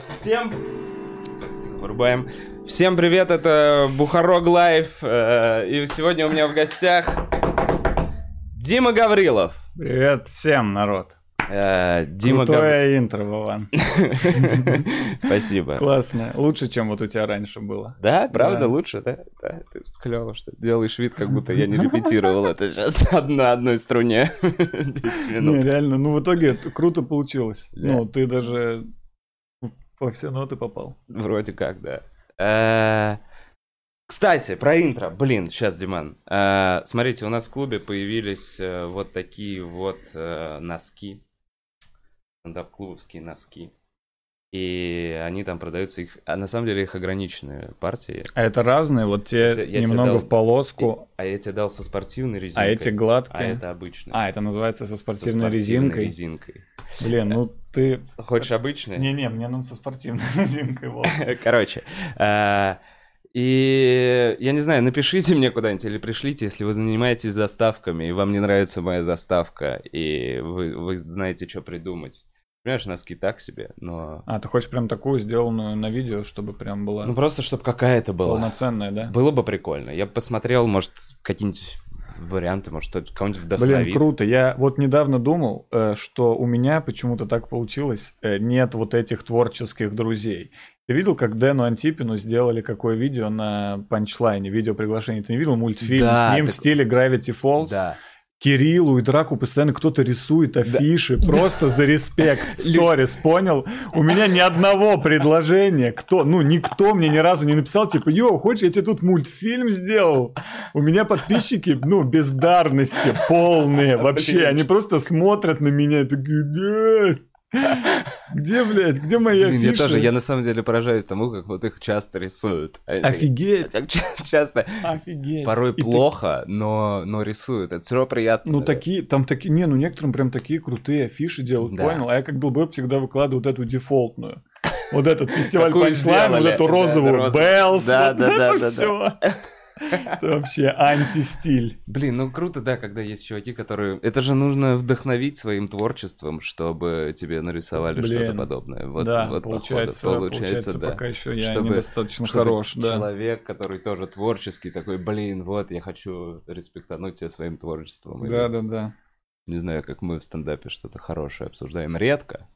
Всем... Вырубаем. Всем привет, это Бухарог Лайв. э, И сегодня у меня в гостях Дима Гаврилов. Привет всем, народ. Э, Дима. Крутое интро, Вован. Спасибо. Классно. Лучше, чем вот у тебя раньше было. Да, правда, Да. лучше, да? Да, ты клево, что делаешь вид, как будто я не репетировал это сейчас на одной струне 10 Не, минут. реально, ну в итоге круто получилось. Да. Ну, ты даже по все ноты попал. Вроде как, да. Э, Кстати, про интро. Блин, сейчас, Диман. Э, Смотрите, у нас в клубе появились э, вот такие вот носки. Стендап-клубовские носки. И они там продаются, их, а на самом деле их ограниченные партии. А это разные, вот те тебе- я тебе немного дал- в полоску, А я тебе дал со спортивной резинкой. а эти а гладкие. это обычные. А, это называется со Со спортивной резинкой. резинкой. Блин, ну ты... Хочешь обычные? Не-не, мне надо со спортивной резинкой. Короче, э, и я не знаю, напишите мне куда-нибудь или пришлите, если вы занимаетесь заставками, и вам не нравится моя заставка, и вы, вы знаете, что придумать. Понимаешь, носки так себе, но... А, ты хочешь прям такую сделанную на видео, чтобы прям была Ну просто, чтобы какая-то была. полноценная, да? Было бы прикольно. Я бы посмотрел, может, какие-нибудь варианты, может, что-то кого-нибудь Блин, вдохновит. круто. Я вот недавно думал, э, что у меня почему-то так получилось, э, нет вот этих творческих друзей. Ты видел, как Дэну Антипину сделали какое видео на панчлайне, видео приглашение? Ты не видел мультфильм Да, с ним в так- стиле Gravity Falls? Да. Кириллу и Драку постоянно кто-то рисует афиши, просто за респект в сторис, понял? У меня ни одного предложения, кто, ну, никто мне ни разу не написал, типа, йоу, хочешь, я тебе тут мультфильм сделал? У меня подписчики, ну, бездарности полные вообще, они просто смотрят на меня и такие, «Нет, где, блядь, где мои Блин, афиши? я тоже, я на самом деле поражаюсь тому, как вот их часто рисуют. Офигеть, Так ча- часто офигеть. Порой И ты- плохо, но, но рисуют. Это все равно приятно. Ну, такие, там такие, не, ну, некоторым прям такие крутые афиши делают, Да. понял? А я как долбоеб всегда выкладываю вот эту дефолтную. Вот этот фестиваль панчлайн, вот эту Да, розовую. Беллс, Да, вот да, да, это да, все. Это вообще антистиль. Блин, ну круто, да, когда есть чуваки, которые... Это же нужно вдохновить своим творчеством, чтобы тебе нарисовали что-то подобное. Вот, да, вот походу, получается, получается, да. пока еще я Чтобы- недостаточно Чтобы хорош, да. Человек, который тоже творческий, такой, блин, вот, я хочу респектануть тебя своим творчеством. Или, Да, да, да. Не знаю, как мы в стендапе что-то хорошее обсуждаем редко,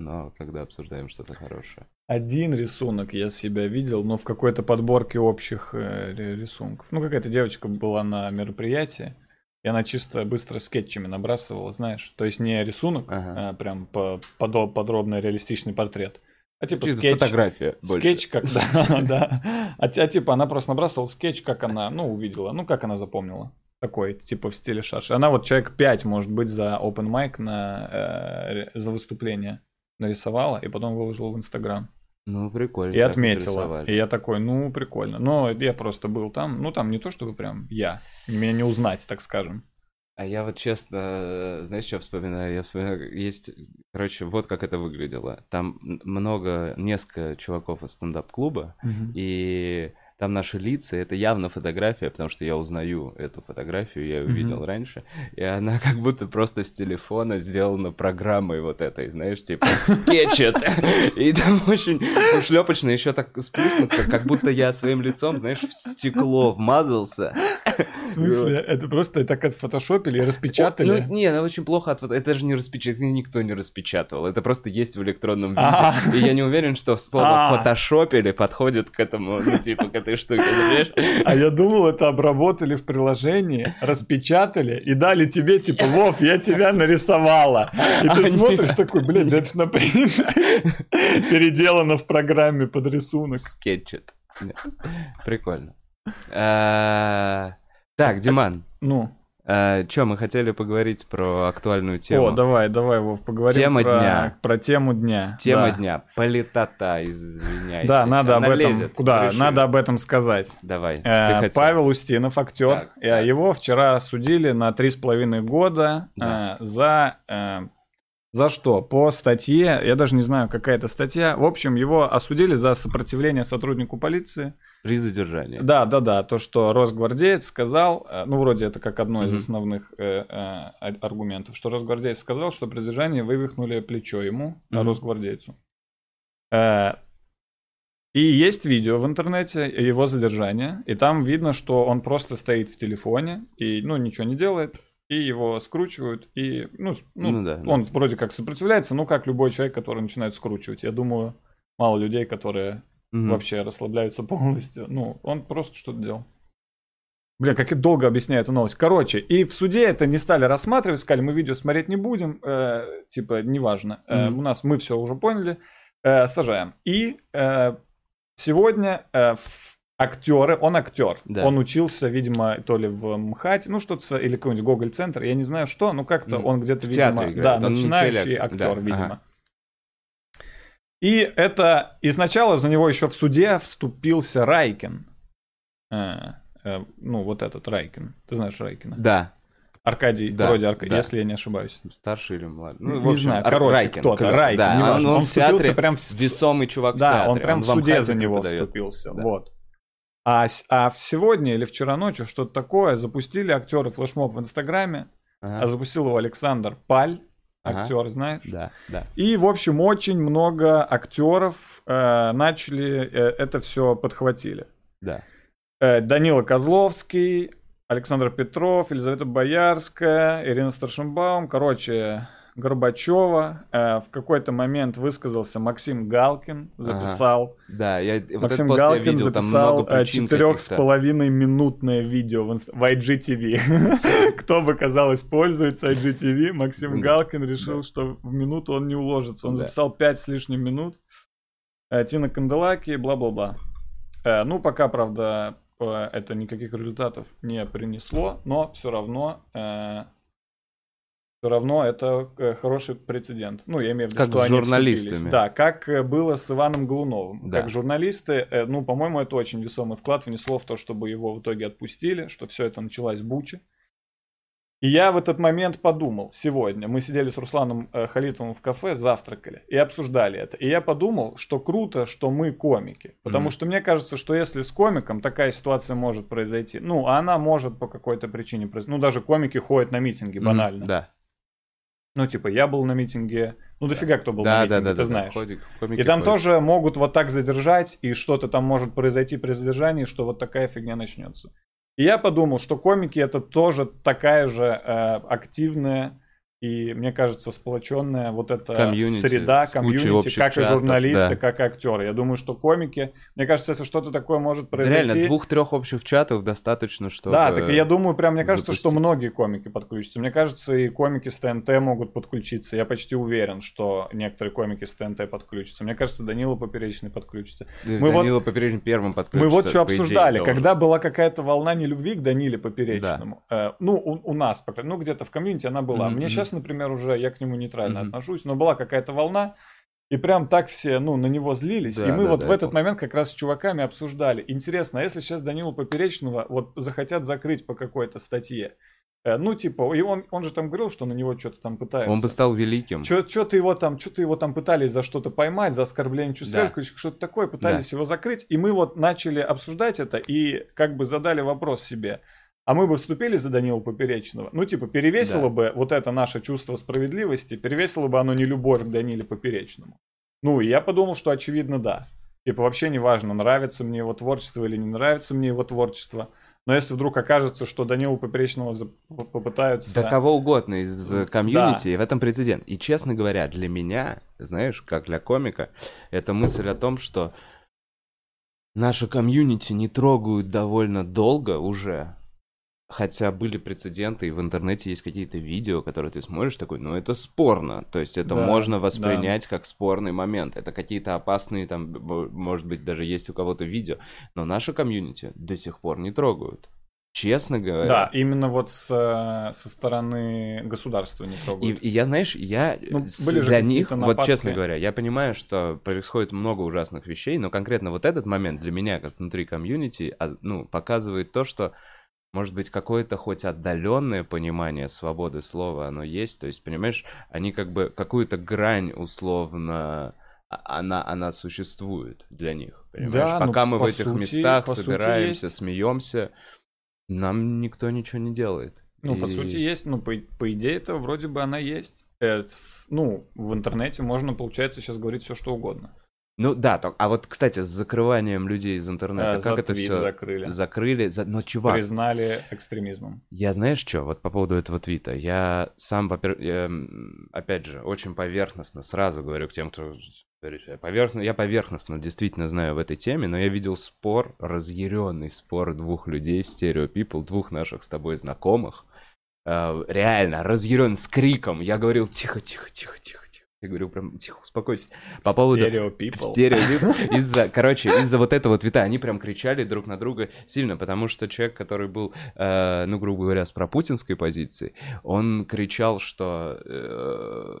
но когда обсуждаем что-то хорошее. Один рисунок я себя видел, но в какой-то подборке общих э, рисунков. Ну, какая-то девочка была на мероприятии, и она чисто быстро скетчами набрасывала, знаешь. То есть не рисунок, Ага. а прям по, подо- подробный реалистичный портрет. А типа Чисто скетч, фотография больше. скетч как, да, да. А, а типа она просто набрасывала скетч, как она, ну, увидела, ну, как она запомнила. Такой, типа в стиле шаржи. Она вот человек 5, может быть, за open mic на, э, за выступление нарисовала и потом выложила в Инстаграм. Ну, прикольно. И отметила. И я такой, ну, прикольно. Но я просто был там, ну, там не то чтобы прям я, меня не узнать, так скажем. А я вот честно, э, знаешь, что вспоминаю? Я вспоминаю, есть, короче, вот как это выглядело. Там много, несколько чуваков из стендап-клуба, и там наши лица, это явно фотография, потому что я узнаю эту фотографию, я ее Мгм. видел раньше, и она как будто просто с телефона сделана программой вот этой, знаешь, типа скетчет, и там очень шлепочно еще так сплюснуться, как будто я своим лицом, знаешь, в стекло вмазался. В смысле, это просто так отфотошопили и распечатали? Ну, не, она очень плохо от... Это же не распечатано, никто не распечатывал. Это просто есть в электронном виде. А. И я не уверен, что слово А. фотошопили подходит к этому, ну, типа, к этой штуке? А я думал, это обработали в приложении, распечатали и дали тебе, типа, Вов, я тебя нарисовала. И ты смотришь такой, блин, это на переделано в программе под рисунок. Скетчет. Прикольно. А, Так, Диман, Ну, что, мы хотели поговорить про актуальную тему. о, давай, давай, Вов, поговорим Тема про, дня. про тему дня. Тема Да. дня. Политота, извиняйтесь. Да, надо Она об этом, лезет. куда, Решили. надо об этом сказать. Давай, ты Э, хотел. Павел Устинов, актер. Так, Э. Его вчера осудили на три с половиной года Да. э, за э, За что? По статье, я даже не знаю, какая это статья. В общем, его осудили за сопротивление сотруднику полиции. При задержании. Да, да, да. То, что Росгвардеец сказал, э, ну, вроде это как одно из основных э, э, аргументов, что Росгвардеец сказал, что при задержании вывихнули плечо ему, mm Росгвардейцу. Э, и есть видео в интернете его задержания, и там видно, что он просто стоит в телефоне и, ну, ничего не делает, и его скручивают, и, ну, ну, ну да, он да. вроде как сопротивляется, ну, как любой человек, который начинает скручивать. Я думаю, мало людей, которые угу. вообще расслабляются полностью. Ну, он просто что-то делал. Бля, как и долго объясняю эту новость. Короче, и в суде это не стали рассматривать, сказали, мы видео смотреть не будем, э, типа, неважно. Э, у нас мы все уже поняли, э, сажаем. И э, Сегодня э, актеры, он актер, да. он учился, видимо, то ли в МХАТе, ну что-то, или какой-нибудь Гоголь-центр, я не знаю что, но как-то он где-то, видимо, играет. да, он начинающий актер, да. видимо. Ага. И это, изначально за него еще в суде вступился Райкин. Э, э, ну, вот этот Райкин. Ты знаешь Райкина? Да. Аркадий, да, вроде Аркадий, да. если я не ошибаюсь. Старший или младший? Ну, не общем, знаю, короче, Райкин, кто-то, Райкин, да. Он, он, он в театре прям в... весомый чувак да, в театре. он прям он в суде за него подает. вступился, да. вот. А, а сегодня или вчера ночью что-то такое запустили актеры флешмоб в Инстаграме, ага. а запустил его Александр Паль, актер, ага. знаешь? Да, да. И, в общем, очень много актеров э, начали э, это все подхватили. Да. Э, Данила Козловский, Александр Петров, Елизавета Боярская, Ирина Старшинбаум, короче, Горбачева. Э, в какой-то момент высказался Максим Галкин, записал. Ага. Да, я Максим вот Галкин я видел, записал э, четырех с половиной минутное видео в, инст... в IGTV. Кто бы, казалось, пользуется IGTV, Максим Галкин решил, что в минуту он не уложится. Он записал пять с лишним минут. Э, Тина Канделаки, бла-бла-бла. Ну, пока, правда, Э, это никаких результатов не принесло, но все равно э, все равно это э, хороший прецедент. Ну, я имею в виду, как что с они журналистами. Вступились. Да, как было с Иваном Голуновым. Да. Как журналисты, ну, по-моему, это очень весомый вклад внесло в то, чтобы его в итоге отпустили, что все это началось в Буче. И я в этот момент подумал, сегодня, мы сидели с Русланом э, Халитовым в кафе, завтракали и обсуждали это. И я подумал, что круто, что мы комики. Потому mm-hmm. что мне кажется, что если с комиком такая ситуация может произойти, ну, она может по какой-то причине произойти. Ну, даже комики ходят на митинги, банально. Mm-hmm, да. Ну, типа, я был на митинге, ну, дофига кто был да, на митинге, да, да, ты да, знаешь. Да, ходик, и там ходят. тоже могут вот так задержать, и что-то там может произойти при задержании, что вот такая фигня начнется. И я подумал, что комики это тоже такая же э, активная и, мне кажется, сплоченная вот эта комьюнити, среда, комьюнити, как и журналисты, да. как и актеры. Я думаю, что комики, мне кажется, если что-то такое может произойти... Реально, двух-трех общих чатов достаточно, чтобы... Да, так я думаю, прям, мне кажется, запустить. что многие комики подключатся. Мне кажется, и комики с ТНТ могут подключиться. Я почти уверен, что некоторые комики с ТНТ подключатся. Мне кажется, Данила Поперечный подключится. Мы Данила вот... Поперечный первым подключится. Мы вот что обсуждали, идее, когда была какая-то волна нелюбви к Даниле Поперечному. Да. Э, ну, у, у нас, ну, где-то в комьюнити она была. Mm-hmm. Мне сейчас сейчас, например, уже я к нему нейтрально mm-hmm. отношусь, но была какая-то волна, и прям так все, ну, на него злились. Да, и мы да, вот да, в этот момент как раз с чуваками обсуждали. Интересно, а если сейчас Данилу Поперечного вот захотят закрыть по какой-то статье, э, ну, типа, и он, он же там говорил, что на него что-то там пытаются. Он бы стал великим. Что-то его там, что-то его там пытались за что-то поймать, за оскорбление чувств, да. что-то такое, пытались да. его закрыть. И мы вот начали обсуждать это и как бы задали вопрос себе – а мы бы вступили за Данила Поперечного, ну, типа, перевесило да. бы вот это наше чувство справедливости, перевесило бы оно не любовь к Даниле Поперечному. Ну, и я подумал, что очевидно да. Типа, вообще не важно, нравится мне его творчество или не нравится мне его творчество. Но если вдруг окажется, что Данилу Поперечного попытаются... Да кого угодно из комьюнити, да. в этом прецедент. И, честно говоря, для меня, знаешь, как для комика, это мысль о том, что наше комьюнити не трогают довольно долго уже, Хотя были прецеденты, и в интернете есть какие-то видео, которые ты смотришь такой, ну это спорно. То есть это да, можно воспринять да. как спорный момент. Это какие-то опасные, там, может быть, даже есть у кого-то видео. Но наши комьюнити до сих пор не трогают. Честно говоря. Да, именно вот с, со стороны государства не трогают. И, и я, знаешь, я ну, были для них, вот честно говоря, я понимаю, что происходит много ужасных вещей, но конкретно вот этот момент для меня, как внутри комьюнити, а, ну, показывает то, что может быть, какое-то хоть отдаленное понимание свободы слова, оно есть. То есть, понимаешь, они как бы какую-то грань условно а, она, она существует для них. Понимаешь? Да, ну, Пока мы по в этих сути- местах по собираемся, смеемся, нам никто ничего не делает. Ну, по И- сути, есть, ну, по, по идее-то вроде бы она есть. Э, ну, в интернете можно, получается, сейчас говорить все что угодно. Ну да, то- а вот, кстати, с закрыванием людей из интернета, Э, как это все закрыли. закрыли? За... Но, чувак, Признали экстремизмом. Я знаешь что, вот по поводу этого твита, я сам, во-первых, я, м, опять же, очень поверхностно сразу говорю к тем, кто поверхно- я поверхностно действительно знаю в этой теме, но я видел спор, разъяренный спор двух людей в Stereo People, двух наших с тобой знакомых, Э, реально, разъярен с криком, я говорил, тихо, тихо, тихо, тихо, я говорю, прям, тихо, успокойся, по поводу... Stereo В people. стереотип. Из-за, короче, из-за вот этого твита они прям кричали друг на друга сильно, потому что человек, который был, э, ну, грубо говоря, с пропутинской позиции, он кричал, что э,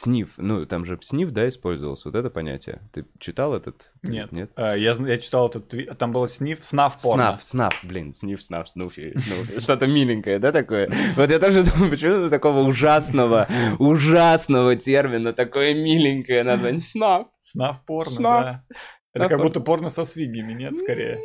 сниф, ну, там же сниф, да, использовался, вот это понятие. Ты читал этот? Нет. Нет? Э, я, я читал этот там было сниф, снаф порно. Снаф, снаф, блин, сниф, снаф, снуфи, снуфи. Что-то миленькое, да, такое? Вот я тоже думаю, почему такого ужасного, ужасного термина, такое миленькое название? Снаф. Снаф порно, да. Это как будто порно со свиньями, нет, скорее.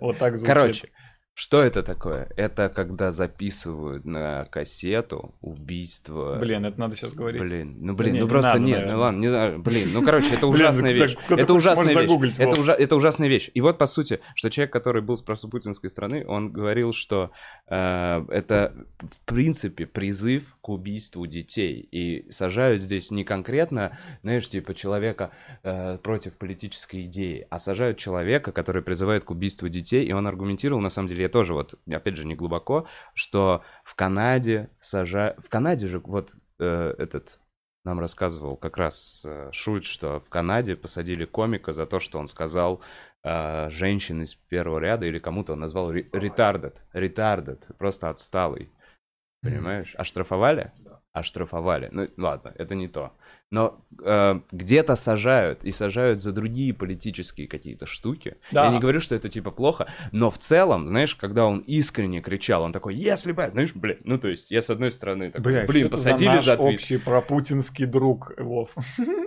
Вот так звучит. Короче, что это такое? Это когда записывают на кассету убийство. Блин, это надо сейчас говорить. Блин, ну блин, не, ну не просто надо, нет, наверное. ну ладно, не знаю, блин, ну короче, это ужасная вещь. Это ужасная вещь. Это, Вов. ужа- это ужасная вещь. И вот по сути, что человек, который был с просопутинской страны, он говорил, что э, это в принципе призыв к убийству детей. И сажают здесь не конкретно, знаешь, типа человека э, против политической идеи, а сажают человека, который призывает к убийству детей, и он аргументировал, на самом деле, я тоже вот, опять же, не глубоко, что в Канаде сажают... В Канаде же вот э, этот нам рассказывал как раз э, Шульц, что в Канаде посадили комика за то, что он сказал э, женщин из первого ряда или кому-то он назвал ре- retarded, retarded, просто отсталый. Понимаешь? Оштрафовали? Оштрафовали. Ну, ладно, это не то. Но э, где-то сажают, и сажают за другие политические какие-то штуки. Да. Я не говорю, что это типа плохо, но в целом, знаешь, когда он искренне кричал, он такой, если бы, знаешь, блин, ну то есть я с одной стороны такой, блин, это посадили за, наш за твит. общий пропутинский друг, Вов.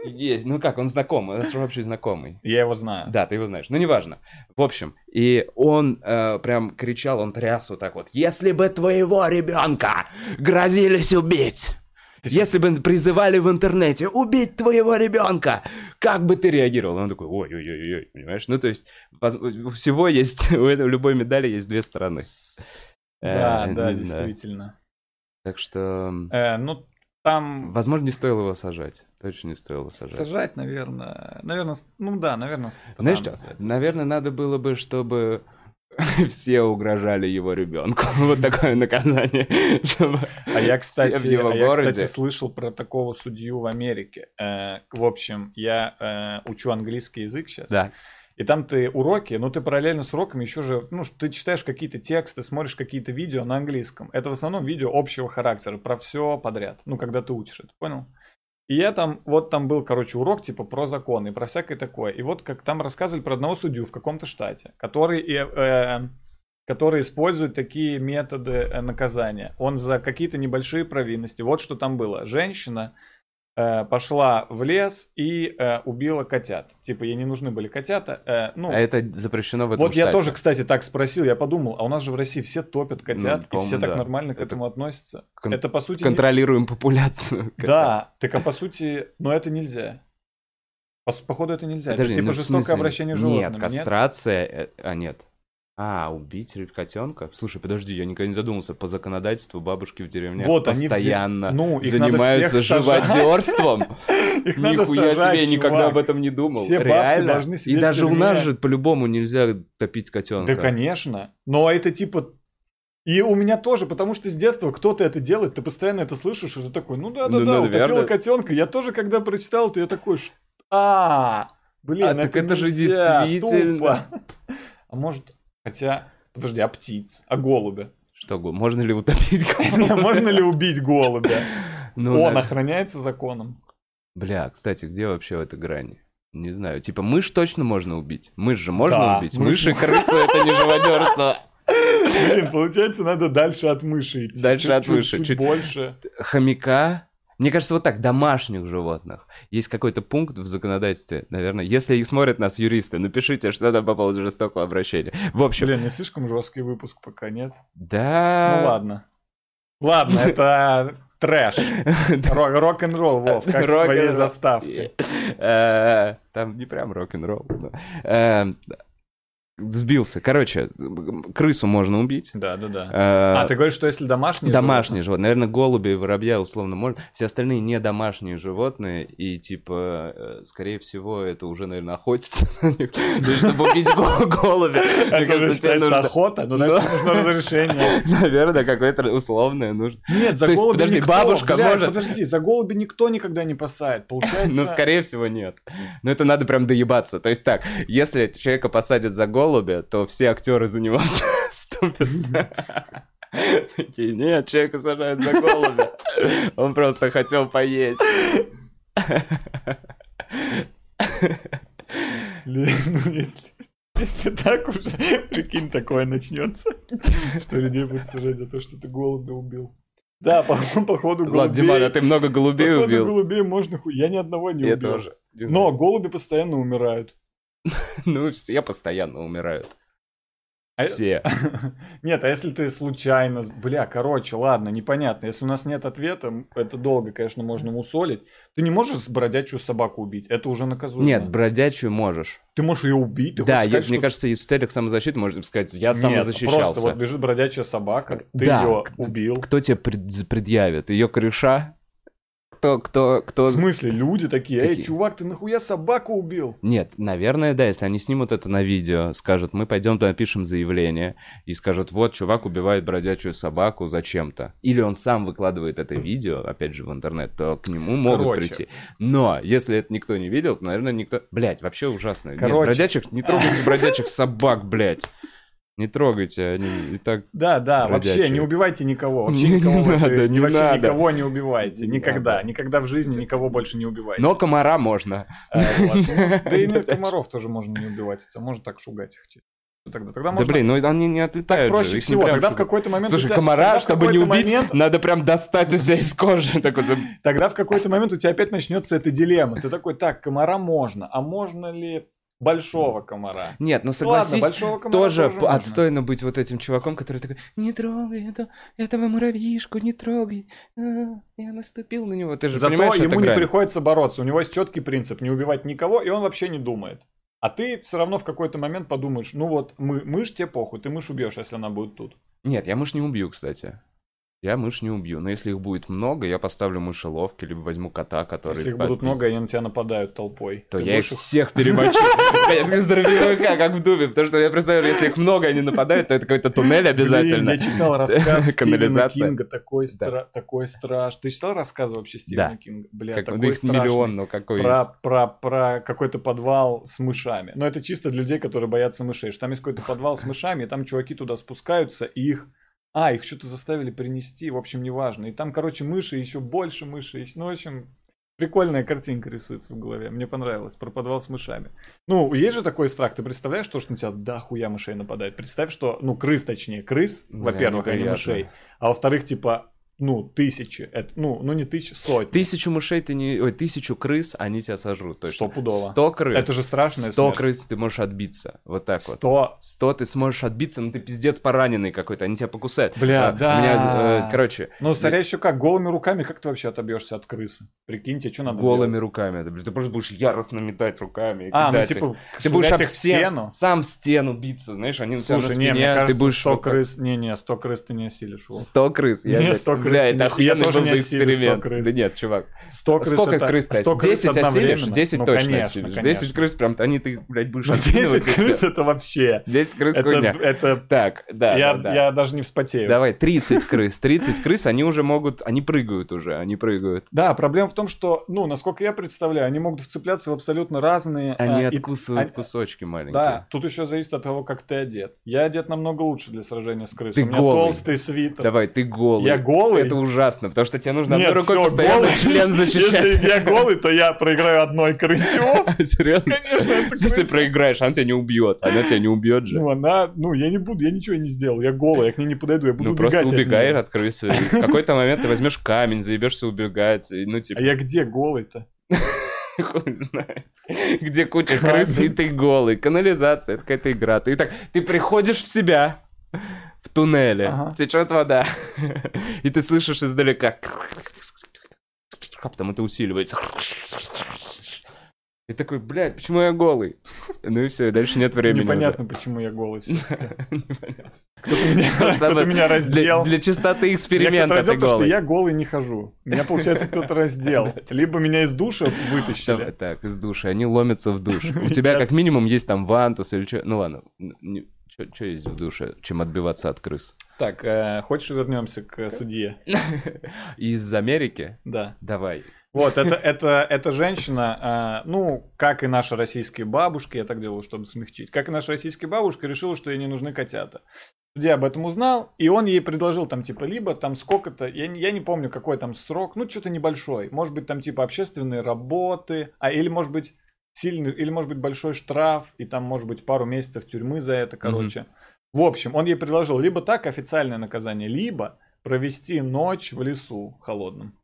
Есть, ну как, он знакомый, он наш общий знакомый. Я его знаю. Да, ты его знаешь, но неважно. В общем, и он э, прям кричал, он тряс вот так вот, если бы твоего ребенка грозились убить, если бы призывали в интернете убить твоего ребенка, как бы ты реагировал? Он такой, ой-ой-ой, понимаешь? Ну, то есть, у всего есть, у этой любой медали есть две стороны. Да, Э, да, знаю. действительно. Так что, Э, ну, там возможно, не стоило его сажать. Точно не стоило сажать. сажать, наверное, наверное, ну да, наверное, Знаешь что? Наверное, надо было бы, чтобы все угрожали его ребенку. Вот такое наказание. Чтобы А я, кстати, в его а я, городе. кстати, слышал про такого судью в Америке. Э, в общем, я э, учу английский язык сейчас. Да. И там ты уроки, ну ты параллельно с уроками еще же, ну ты читаешь какие-то тексты, смотришь какие-то видео на английском. Это в основном видео общего характера, про все подряд. Ну, когда ты учишь это, понял? И я там, вот там был, короче, урок типа про законы про всякое такое. И вот как там рассказывали про одного судью в каком-то штате, который, э, э, который использует такие методы э, наказания. Он за какие-то небольшие провинности. Вот что там было. Женщина пошла в лес и э, убила котят. Типа ей не нужны были котята. э, ну, А это запрещено в этом вот я штате. тоже, кстати, так спросил, я подумал, а у нас же в России все топят котят, и по-моему, все так да. нормально к Это этому относятся. кон- это по сути... не- Контролируем популяцию. котят. Да, так а по сути, но это нельзя. По, походу это нельзя. Подожди, это типа ну, жестокое обращение с животными, Нет, кастрация... э, А, нет. А, убить котенка? Слушай, подожди, я никогда не задумался. По законодательству бабушки в деревнях Вот они в де- постоянно Ну, их занимаются живодерством. Их Нихуя себе, я никогда об этом не думал. Все Реально? должны И даже у нас же по-любому нельзя топить котенка. Да, конечно. Но это типа... И у меня тоже, потому что с детства кто-то это делает, ты постоянно это слышишь, и ты такой, ну Ну, да-да-да, утопила котенка. Я тоже, когда прочитал, то я такой, «Ш- а, блин, А, так это же действительно. тупо». А может, хотя, подожди, а птиц, а голубя? Что, можно ли утопить Не, Можно ли убить голубя? Ну, Он охраняется законом. Бля, кстати, где вообще эта грань? Не знаю. Типа мышь точно можно убить. Мышь же можно Да, убить. мышь Мышь и крысу это не живодерство. Блин, получается, надо дальше от мыши идти. Дальше от Чуть- мыши, Чуть чуть- больше. Хомяка. Мне кажется, вот так, домашних животных. Есть какой-то пункт в законодательстве, наверное. Если их смотрят нас юристы, напишите что-то по поводу жестокого обращения. В общем, Блин, не слишком жесткий выпуск пока, нет? да... Ну ладно. Ладно, это трэш. Ро- Рок-н-ролл, Вов, как в твоей заставке. Э, Там не прям рок-н-ролл. Сбился. Короче, крысу можно убить. Да, да, да. Э, А, ты говоришь, что если домашние Домашние животные. Наверное, голуби и воробья условно можно. Все остальные не домашние животные. И, типа, э, скорее всего, это уже, наверное, охотиться на них. Чтобы убить го- голубя. Это уже считается охота, но на Ну. это нужно разрешение. Наверное, какое-то условное нужно. Нет, за голуби подожди, бабушка может- Подожди, за голуби никто никогда не посадит. Получается... Ну, скорее всего, нет. Но это надо прям доебаться. То есть так, если человека посадят за голубя, то все актеры за него вступятся. Такие, нет, человека сажают за голубя. Он просто хотел поесть. Блин, ну если... Если так уже, прикинь, такое начнется, что людей будут сажать за то, что ты голубя убил. Да, по, походу голубей... Ладно, Диман, а ты много голубей походу убил? голубей можно хуй... Я ни одного не Я убил. тоже. Но голуби постоянно умирают. Ну, все постоянно умирают. А- Все. Нет, а если ты случайно... Бля, короче, ладно, непонятно. Если у нас нет ответа, это долго, конечно, можно мусолить. Ты не можешь бродячую собаку убить. Это уже наказуемо. Нет, бродячую можешь. Ты можешь ее убить. Ты Да, я- сказать, мне что- кажется, и в целях самозащиты можно сказать, я Нет, самозащищался. просто вот бежит бродячая собака, ты Да, ее убил. Кто тебе пред- предъявит? Ее кореша? Кто, кто, кто... В смысле, люди такие, эй, Такие. чувак, ты нахуя собаку убил? Нет, наверное, да, если они снимут это на видео, скажут, мы пойдем напишем заявление, и скажут, вот, чувак убивает бродячую собаку зачем-то. Или он сам выкладывает это видео, опять же, в интернет, то к нему могут Короче. прийти. Но, если это никто не видел, то, наверное, никто... Блять, вообще ужасно. Нет, Короче. бродячих, не трогайте бродячих собак, блядь. Не трогайте, они и так... Да, да, Бродячие. вообще не убивайте никого. Вообще Не никого, надо, не вообще надо. никого не убивайте. Не Никогда. надо. Никогда в жизни никого больше не убивайте. Но комара можно. А. Ну, Да и нет, комаров тоже можно не убивать. Можно так шугать их. чисто. Тогда, тогда Да можно... блин, ну они не так отлетают проще же, всего. Тогда в какой-то момент... Слушай, тебя- комара, тогда чтобы не убить, момент- надо прям достать у себя из кожи. Так вот, Тогда в какой-то момент у тебя опять начнется эта дилемма. Ты такой, так, комара можно. А можно ли большого комара? Нет, ну Ну ладно, согласись, большого комара тоже можно. отстойно быть вот этим чуваком, который такой, не трогай это, этого муравьишку, не трогай, А, я наступил на него. Ты же Зато понимаешь, ему не грань. приходится бороться. У него есть четкий принцип не убивать никого, и он вообще не думает. А ты все равно в какой-то момент подумаешь, ну вот, мы, мышь тебе похуй, ты мышь убьешь, если она будет тут. Нет, я мышь не убью, кстати. Я мышь не убью, но если их будет много, я поставлю мышеловки, либо возьму кота, который... Если их будут много, они на тебя нападают толпой. то Ты я их будешь их- всех перемочу. Как здоровяка, как в Думе. Потому что я представляю, если их много, они нападают, то это какой-то туннель обязательно. я читал рассказ Стивена. Кинга, такой, стра- такой. Ты читал рассказы вообще Стивена Да. Кинга? Бля, Как, ну, такой их страшный. миллион, но какой про, про, про какой-то подвал с мышами. Но это чисто для людей, которые боятся мышей. Что там есть какой-то подвал с мышами, и там чуваки туда спускаются, и их... А, их что-то заставили принести, в общем, неважно. И там, короче, мыши, еще больше мышей. Ну, в общем, прикольная картинка рисуется в голове. Мне понравилось, про подвал с мышами. Ну, есть же такой страх. Ты представляешь, то, что на тебя да хуя мышей нападает? Представь, что, ну, крыс точнее, крыс, во-первых, а не мышей. А во-вторых, типа, ну, тысячи. Это, ну, ну, не тысячи, сотни. Тысячу мышей ты не... Ой, тысячу крыс они тебя сожрут. Точно. Стопудово. Сто крыс. Это же страшная Сто крыс ты можешь отбиться. Вот так вот. Сто. Сто ты сможешь отбиться, но ты пиздец пораненный какой-то, они тебя покусают. Бля, А, да. Меня, э, короче, Ну, царя еще как, голыми руками, как ты вообще отобьешься от крысы? Прикиньте, что надо голыми делать? руками. Ты, ты просто будешь яростно метать руками. А, ну кидать их. типа, Ты будешь об стен- стену? сам стену биться, знаешь, они у тебя на Слушай, спине, не, мне кажется, ты будешь 100 вот так- крыс... Не-не, 100 крыс ты не осилишь. Вов. 100 крыс. Я, Не, блядь, 100 крыс бля, это охуенный был бы осилю 100 эксперимент. Да нет, чувак. 100 крыс Сколько это- крыс ты 100 крыс 10 осилишь? одновременно. 10 Ну, точно конечно, осилишь. конечно. 10 крыс прям, они ты, блядь, будешь 10 откидывать и крыс всё. это вообще... 10 крыс Это, хуйня. это... Так, да, я, да, да. я даже не вспотею. Давай, 30 крыс. 30 крыс, они уже могут, они прыгают уже, они прыгают. Да, проблема в том, что, ну, насколько я представляю, они могут вцепляться в абсолютно разные... Они а, и- откусывают а- кусочки маленькие. Да, тут еще зависит от того, как ты одет. Я одет намного лучше для сражения с крысой. Ты У меня голый. толстый свитер. Давай, ты голый. Я голый, голый? это ужасно, потому что тебе нужно Нет, одной рукой всё, постоянно голый. член защищать. Если я голый, то я проиграю одной крысю. Серьезно? Конечно, это Если ты крыса. проиграешь, она тебя не убьет. Она тебя не убьет же. Ну, она, ну, я не буду, я ничего не сделал, я голый, я к ней не подойду, я буду Ну, просто от убегаешь неё. от крысы. В какой-то момент ты возьмешь камень, заебешься убегать. Ну, типа, А я где голый-то? хуй знает. Где куча крыс, и ты голый. Канализация, это какая-то игра. Ты так, ты приходишь в себя туннеле, Ага. течет вода, и ты слышишь издалека. А потом это усиливается. И такой, блядь, почему я голый? Ну и все, и дальше нет времени. Непонятно, почему я голый уже. Кто-то меня, раздел. для чистоты эксперимента ты потому что голый. я голый не хожу. Меня, получается, кто-то раздел. Либо меня из душа Давай вытащили. так, из души. Они ломятся в душ. У тебя как минимум есть там вантус или что. Ну ладно, что есть в душе, чем отбиваться от крыс? Так, э, хочешь вернемся к судье? Из Америки? Да. Давай. Вот, это, это, эта женщина, а, ну, как и наши российские бабушки, я так делаю, чтобы смягчить, как и наша российская бабушка решила, что ей не нужны котята. Судья об этом узнал, и он ей предложил там, типа, либо там сколько-то, я, не- я не помню, какой там срок, ну, что-то небольшой, может быть, там, типа, общественные работы, а или, может быть, сильный, или, может быть, большой штраф, и там, может быть, пару месяцев тюрьмы за это, короче. В общем, он ей предложил либо так, официальное наказание, либо провести ночь в лесу холодном.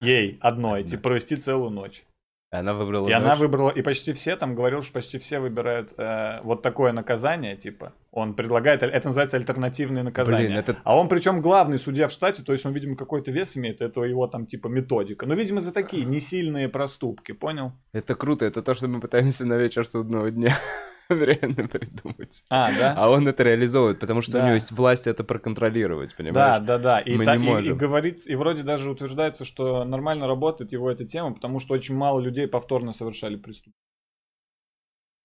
Ей одной, типа провести целую ночь. Она выбрала И она ночь. выбрала, и почти все там говорил, что почти все выбирают э, вот такое наказание, типа. Он предлагает, это называется альтернативное наказание. Блин, это... А он причем главный судья в штате, то есть он, видимо, какой-то вес имеет, это его там типа методика. Но, видимо, за такие несильные проступки, понял? это круто, это то, что мы пытаемся на вечер судного дня реально придумать. А, да? А он это реализовывает, потому что у Да. него есть власть это проконтролировать, Да, понимаешь? да, да. И, Мы та- не и- и говорит, и вроде даже утверждается, что нормально работает его эта тема, потому что очень мало людей повторно совершали преступление.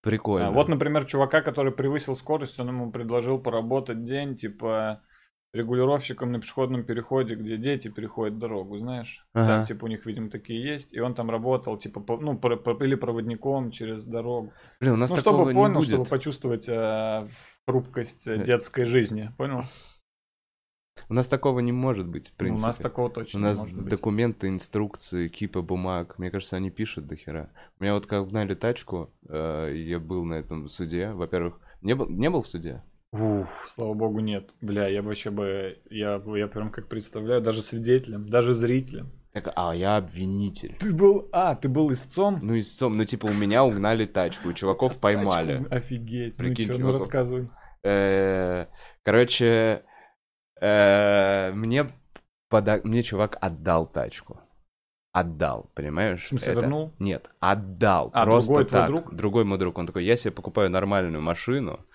Прикольно. А, Вот, например, чувака, который превысил скорость, он ему предложил поработать день, типа, регулировщиком на пешеходном переходе, где дети переходят дорогу, знаешь? Там, Ага. типа, у них, видимо, такие есть. И он там работал, типа, по- ну, про- про- или проводником через дорогу. Блин, у нас ну, такого чтобы не понял, будет. чтобы почувствовать э, хрупкость э, Э, детской жизни. Понял? У нас такого не может быть, в Ну, принципе. у нас такого точно У не нас может быть. документы, инструкции, кипа бумаг. Мне кажется, они пишут до хера. У меня вот как гнали тачку, э, я был на этом суде. Во-первых, не был, не был в суде? Ух, слава богу, нет. Бля, я вообще бы, я, я прям как представляю, даже свидетелем, даже зрителем. Так, а я обвинитель. Ты был, а, ты был истцом? Ну, истцом, ну, типа, у меня угнали тачку, чуваков поймали. Офигеть. Прикинь, ну чё, ну рассказывай. Э, Короче, мне, пода- мне чувак отдал тачку. Отдал, понимаешь? В смысле, вернул? Нет, отдал. А, просто другой твой так. друг? Другой мой друг. Он такой, я себе покупаю нормальную машину.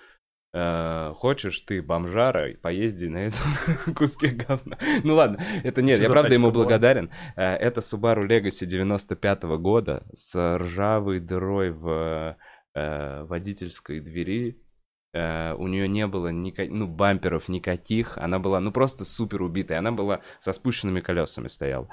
Э, хочешь ты бомжара, поезди на этом куске говна. Ну ладно, это нет, Что я правда ему была? благодарен. Э, Это Subaru Legacy 95 года с ржавой дырой в э, водительской двери. Э, у нее не было ника- ну, бамперов никаких. Она была, ну, просто супер убитая. Она была со спущенными колесами стояла.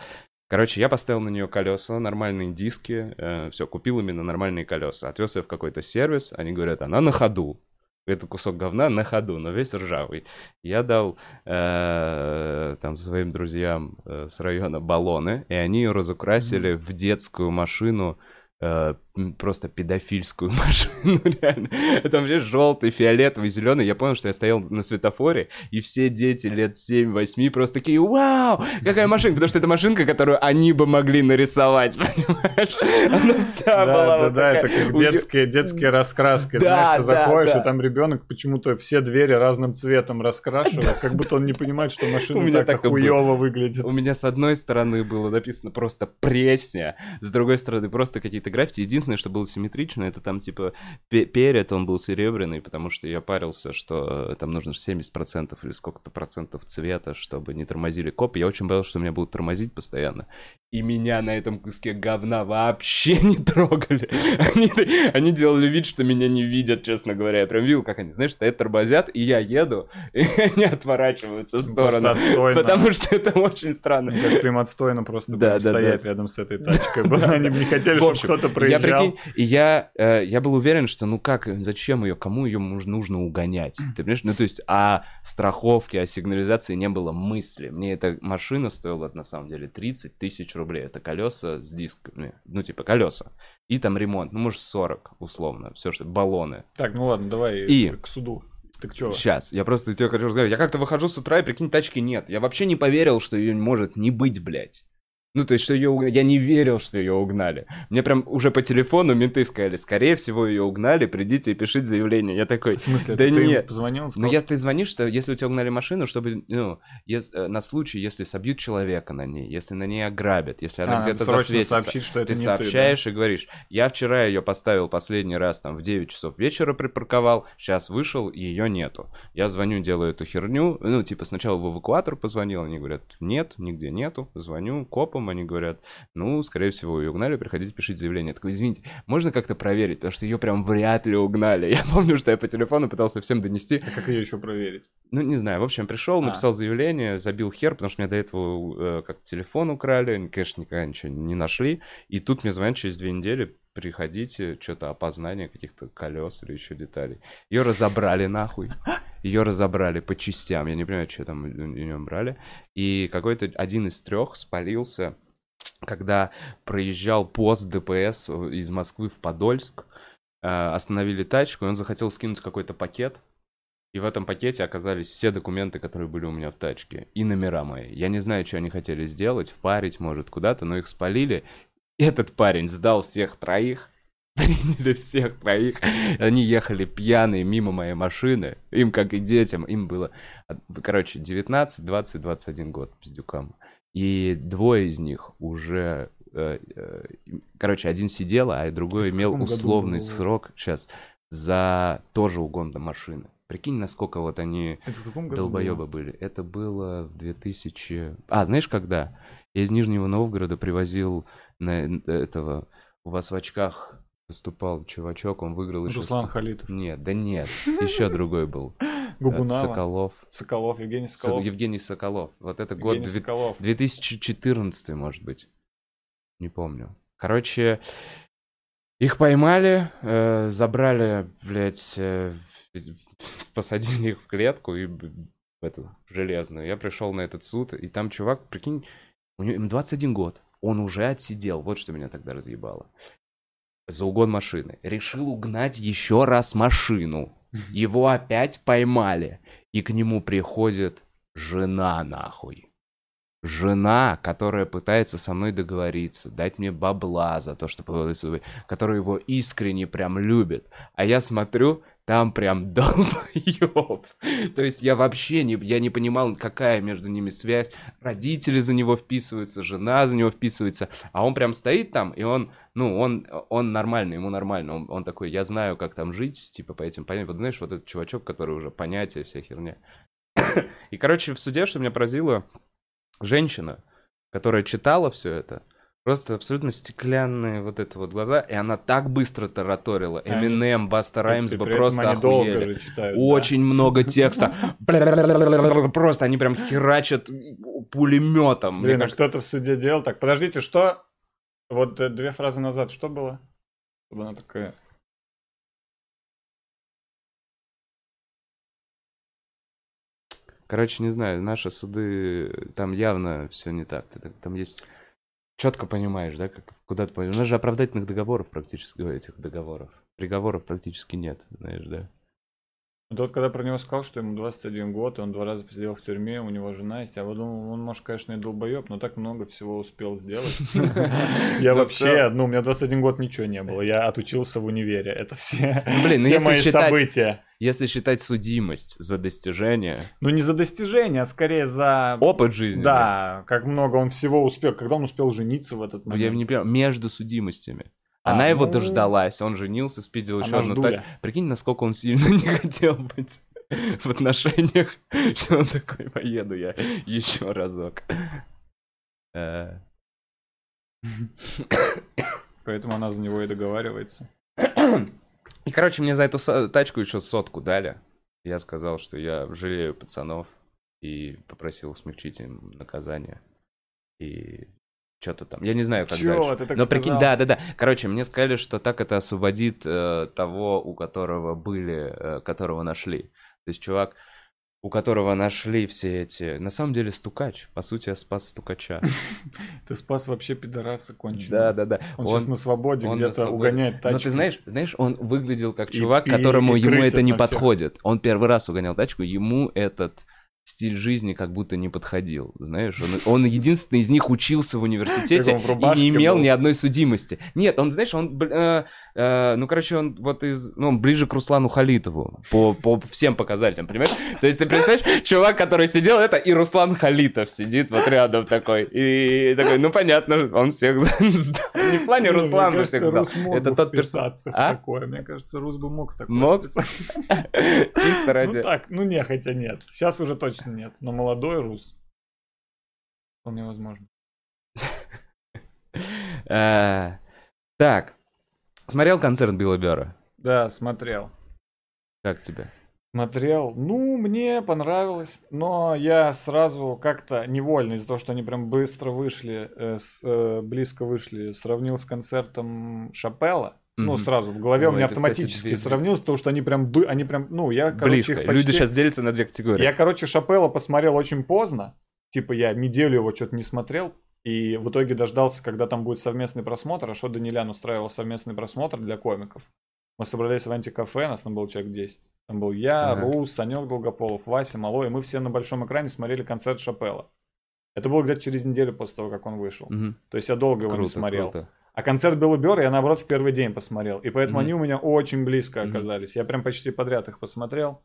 Короче, я поставил на нее колеса, нормальные диски. все, купил именно нормальные колеса. Отвез ее в какой-то сервис. Они говорят, она на ходу. Это кусок говна на ходу, но весь ржавый. Я дал э, там своим друзьям э, с района баллоны, и они ее разукрасили в детскую машину, э, просто педофильскую машину, реально. Там все желтый, фиолетовый, зеленый. Я понял, что я стоял на светофоре, и все дети лет 7-8 просто такие, вау, какая машинка, потому что это машинка, которую они бы могли нарисовать, понимаешь? Она вся Да, была да, вот да, это такая. как У неё- детские, детские раскраски. Да, Знаешь, ты да, заходишь, да. и там ребенок почему-то все двери разным цветом раскрашивает, как будто он не понимает, что У машина меня так так охуево выглядит. У меня с одной стороны было написано просто пресня, с другой стороны просто какие-то граффити. Единственное, что было симметрично, это там типа пе- перед он был серебряный, потому что я парился, что э, там нужно же 70% или сколько-то процентов цвета, чтобы не тормозили копы. Я очень боялся, что меня будут тормозить постоянно. И меня на этом куске говна вообще не трогали. Они, они делали вид, что меня не видят, честно говоря. Я прям видел, как они, знаешь, стоят, тормозят, и я еду, и они отворачиваются в сторону. Потому что это очень странно. Мне кажется, им отстойно просто Да, да, стоять да. рядом с этой тачкой. Они не хотели, чтобы кто-то проезжал. Прикинь, и я, э, я был уверен, что ну как, зачем ее, кому ее нужно угонять? Ты понимаешь? Ну то есть о страховке, о сигнализации не было мысли. Мне эта машина стоила на самом деле 30 тысяч рублей. Это колеса с дисками, ну типа колеса. И там ремонт, ну может 40 условно, все что, баллоны. Так, ну ладно, давай И- к суду. Ты чё? Сейчас, я просто тебе хочу сказать, я как-то выхожу с утра и прикинь, тачки нет. Я вообще не поверил, что ее может не быть, блядь. Ну, то есть, что ее Я не верил, что ее угнали. Мне прям уже по телефону менты сказали, скорее всего, ее угнали, придите и пишите заявление. Я такой, В смысле, да ты им нет. позвонил? и Ну, сказал, я, ты звонишь, что если у тебя угнали машину, чтобы, ну, ес- э, на случай, если собьют человека на ней, если на ней ограбят, если она «А, где-то засветится, сообщить, что это ты не сообщаешь и говоришь, я вчера ее поставил последний раз там в 9 часов вечера припарковал, сейчас вышел, и ее нету. Я звоню, делаю эту херню, ну, типа сначала в эвакуатор позвонил, они говорят, нет, нигде нету. Звоню копам, они говорят, ну, скорее всего, ее угнали, приходите, пишите заявление. Я такой, извините, можно как-то проверить, потому что ее прям вряд ли угнали. Я помню, что я по телефону пытался всем донести. А как ее еще проверить? ну, не знаю, в общем, пришел, А. написал заявление, забил хер, потому что меня до этого э, как телефон украли, конечно, никогда ничего не нашли. И тут мне звонят через две недели, приходите, что-то опознание каких-то колес или еще деталей. Ее разобрали нахуй. Ее разобрали по частям. Я не понимаю, что там у нее брали. И какой-то один из трех спалился, когда проезжал пост ДПС из Москвы в Подольск. Э, Остановили тачку, и он захотел скинуть какой-то пакет. И в этом пакете оказались все документы, которые были у меня в тачке. И номера мои. Я не знаю, что они хотели сделать, впарить, может, куда-то, но их спалили. Этот парень сдал всех троих. Приняли всех троих. Они ехали пьяные мимо моей машины. Им, как и детям, им было, от- короче, 19, 20, 21 год пиздюкам. И двое из них уже... э, э, Короче, один сидел, а другой имел условный срок сейчас за тоже угон до машины. Прикинь, насколько вот они долбоебы были. Это было в 2000... А, знаешь, когда? Я из Нижнего Новгорода привозил на этого... У вас в очках выступал чувачок, он выиграл еще... Руслан сто- Халитов. Нет, да нет, еще другой был. Э, Гугунава. Соколов. Соколов, Евгений Со- Соколов. Евгений Соколов. Вот это год Евгений две- Соколов. 2014, может быть. Не помню. Короче, их поймали, э, забрали, блядь, э, посадили их в клетку и в эту железную. Я пришел на этот суд, и там чувак, прикинь, у него им 21 год. Он уже отсидел. Вот что меня тогда разъебало. За угон машины. Решил угнать еще раз машину. Его опять поймали. И к нему приходит жена нахуй. Жена, которая пытается со мной договориться, дать мне бабла за то, что которая его искренне прям любит. А я смотрю, там прям долбоёб. То есть я вообще не, я не понимал, какая между ними связь. Родители за него вписываются, жена за него вписывается. А он прям стоит там, и он, ну, он, он нормальный, ему нормально. Он, он такой, я знаю, как там жить, типа по этим понятиям. Вот знаешь, вот этот чувачок, который уже понятия, вся херня. И, короче, в суде, что меня поразило, женщина, которая читала все это, просто абсолютно стеклянные вот это вот глаза, и она так быстро тараторила. Эминем, Баста Раймс бы просто охуели. читают, да. Очень много текста. Просто они прям херачат пулеметом. Блин, а кто-то в суде делал так. Подождите, что? Вот э, две фразы назад что было? Чтобы она такая... Короче, не знаю, наши суды, там явно все не так- Там есть... Четко понимаешь, да, как, куда ты пойдешь. У нас же оправдательных договоров практически, этих договоров. Приговоров практически нет, знаешь, да. Тот, когда про него сказал, что ему 21 год, и он два раза посидел в тюрьме, у него жена есть, а вот он, может, конечно, и долбоеб, но так много всего успел сделать. Я Ну, вообще, ну, у меня 21 год ничего не было, я отучился в универе, это все ну если мои события. Если считать судимость за достижение, Ну, не за достижение, а скорее за... опыт жизни. Да, как много он всего успел, когда он успел жениться в этот Ну, Я момент. не понимаю, между судимостями. А, Она его ну, дождалась, он женился, спиздил еще она одну ждуля. тачку. Прикинь, насколько он сильно не хотел быть в отношениях, что он такой, поеду я еще разок. Э, Поэтому она за него и договаривается. И, короче, мне за эту тачку еще сотку дали. Я сказал, что я жалею пацанов и попросил смягчить им наказание. И что-то там. Я не знаю, как Чё, дальше. ты так Но прикинь, сказал? да, да, да. Короче, мне сказали, что так это освободит э, того, у которого были, э, которого нашли. То есть чувак, у которого нашли все эти... На самом деле стукач. По сути, я спас стукача. Ты спас вообще пидораса Да, конченого. да, да. Он, сейчас на свободе где-то угоняет тачку. Но ты знаешь, знаешь, он выглядел как чувак, которому ему это не подходит. Он первый раз угонял тачку, ему этот стиль жизни как будто не подходил, знаешь. Он, он единственный из них учился в университете и не имел был. ни одной судимости. Нет, он, знаешь, он, э, э, ну, короче, он вот из, ну, он ближе к Руслану Халитову по, по всем показателям, понимаешь? То есть ты представляешь, чувак, который сидел, это и Руслан Халитов сидит вот рядом такой, и такой, ну, понятно, он всех сдал. Не в плане Руслана кажется, всех сдал. Это тот персонаж. А? такое. Мне кажется, Рус бы мог такое Мог? Чисто ради... Ну так, ну не, хотя нет. Сейчас уже точно нет. Но молодой Рус. Вполне возможно. Э, Так, смотрел концерт Билла Бера? Да, смотрел. Как тебе? Смотрел. Ну, мне понравилось. Но я сразу как-то невольно из-за того, что они прям быстро вышли, э, с- э, близко вышли, сравнил с концертом Шапелла. Ну, сразу в голове у Ой, меня это, кстати, автоматически две- сравнил, потому что они прям, бы- они прям, ну, я, короче, Близко. их Люди почти- сейчас делятся на две категории. Я, короче, Шапелла посмотрел очень поздно. Типа я неделю его что-то не смотрел. И в итоге дождался, когда там будет совместный просмотр. А что Данилян устраивал совместный просмотр для комиков. Мы собрались в антикафе, нас там был человек 10. Там был я, Ага. Рус, Санек Долгополов, Вася, Малой. И мы все на большом экране смотрели концерт Шапелла. Это было где-то через неделю после того, как он вышел. Мгм. То есть я долго его не Круто, смотрел. круто. А концерт Билла Бёрра я, наоборот, в первый день посмотрел. И поэтому Мгм. они у меня очень близко Мгм. оказались. Я прям почти подряд их посмотрел.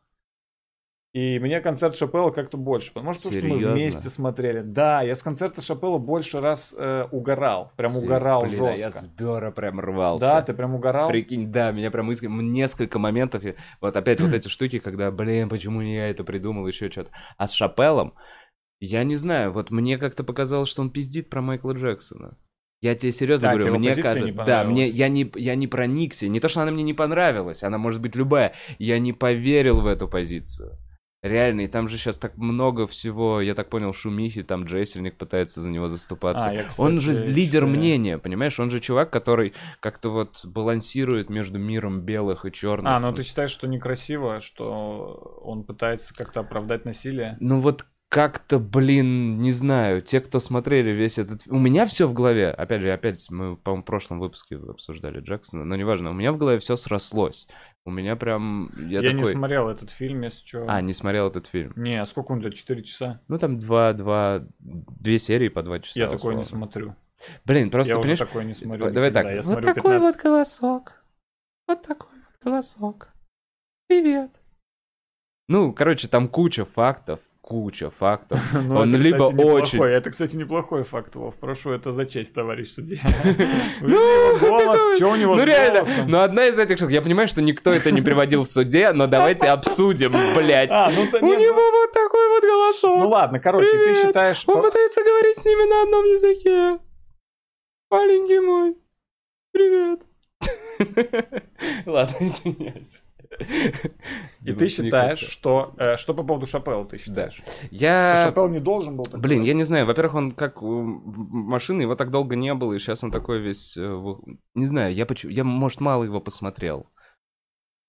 И мне концерт Шапелла как-то больше. Может, потому что мы Серьезно? вместе смотрели. Да, я с концерта Шапелла больше раз э, угорал. Прям Блин, угорал а я жестко. с Бера прям рвался. Да, ты прям угорал. Прикинь, да, меня прям искренне... Несколько моментов... Вот опять вот эти штуки, когда, блин, почему не я это придумал, еще что-то. А с Шапеллом, я не знаю, вот мне как-то показалось, что он пиздит про Майкла Джексона. Я тебе серьезно Да, говорю, мне кажется, да, мне я не я не проникся, не то что она мне не понравилась, она может быть любая, я не поверил в эту позицию. Реально, и там же сейчас так много всего, я так понял, шумихи, там Джессельник пытается за него заступаться. А, я, кстати, Он же лидер читаю. мнения, понимаешь? Он же чувак, который как-то вот балансирует между миром белых и черных. А, ну ты считаешь, что некрасиво, что он пытается как-то оправдать насилие? Ну вот как-то, блин, не знаю, те, кто смотрели весь этот... У меня все в голове, опять же, опять мы, по-моему, в прошлом выпуске обсуждали Джексона, но неважно, у меня в голове все срослось. У меня прям... Я, Я, не такой... смотрел этот фильм, если что. А, не смотрел этот фильм. Не, а сколько он идет? 4 часа? Ну там два, два, две серии по два часа. я такое не условно. смотрю. Блин, просто, я понимаешь, такое не смотрю. Давай никогда. так. Я вот такой 15. вот голосок. Вот такой вот голосок. Привет. Ну, короче, там куча фактов, куча фактов. Ну, Он это, либо кстати, неплохой. очень- Это, кстати, неплохой факт, Вов. Прошу это за честь, товарищ судья. Ну, голос, что у него Ну с реально, но одна из этих штук, я понимаю, что никто это не приводил в суде, но давайте обсудим, блядь. А, ну, У нет, него вот такой вот голосок. Ну ладно, короче, ты считаешь... Он пытается говорить с ними на одном языке. Маленький мой. Привет. Ладно, извиняюсь. И ты считаешь, что... э, Что по поводу Шапелла ты считаешь? Что Я... Шапелл не должен был... Блин, я не знаю. Во-первых, он как машина, его так долго не было, и сейчас он такой весь... э, Не знаю, я почему... Я, может, мало его посмотрел.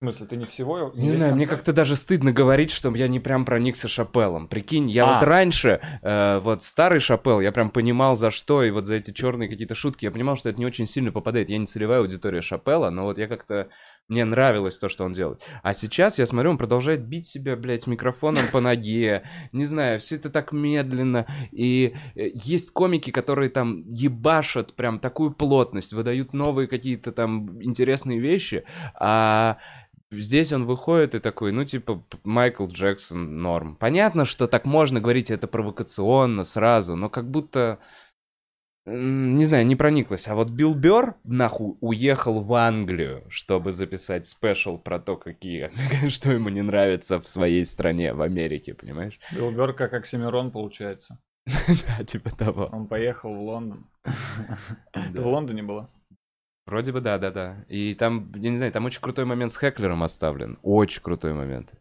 В смысле, ты не всего... его- Не знаю, мне как-то даже стыдно говорить, что я не прям проникся Шапеллом. Прикинь, я А. вот раньше, э, вот старый Шапел, я прям понимал за что, и вот за эти черные какие-то шутки, я понимал, что это не очень сильно попадает. Я не целевая аудитория Шапелла, но вот я как-то... Мне нравилось то, что он делает. А сейчас я смотрю, он продолжает бить себя, блядь, микрофоном по ноге. Не знаю, все это так медленно. И э, есть комики, которые там ебашат прям такую плотность, выдают новые какие-то там интересные вещи, а Здесь он выходит и такой, ну, типа, Майкл Джексон норм. Понятно, что так можно говорить это провокационно сразу, но как будто, не знаю, не прониклась. А вот Билл Бёрр, нахуй, уехал в Англию, чтобы записать спешл про то, какие, что ему не нравится в своей стране, в Америке, понимаешь? Билл Бёрр как Оксимирон получается. Да, типа того. Он поехал в Лондон. В Лондоне была? Вроде бы да, да, да. И там, я не знаю, там очень крутой момент с Хеклером оставлен. Очень крутой момент.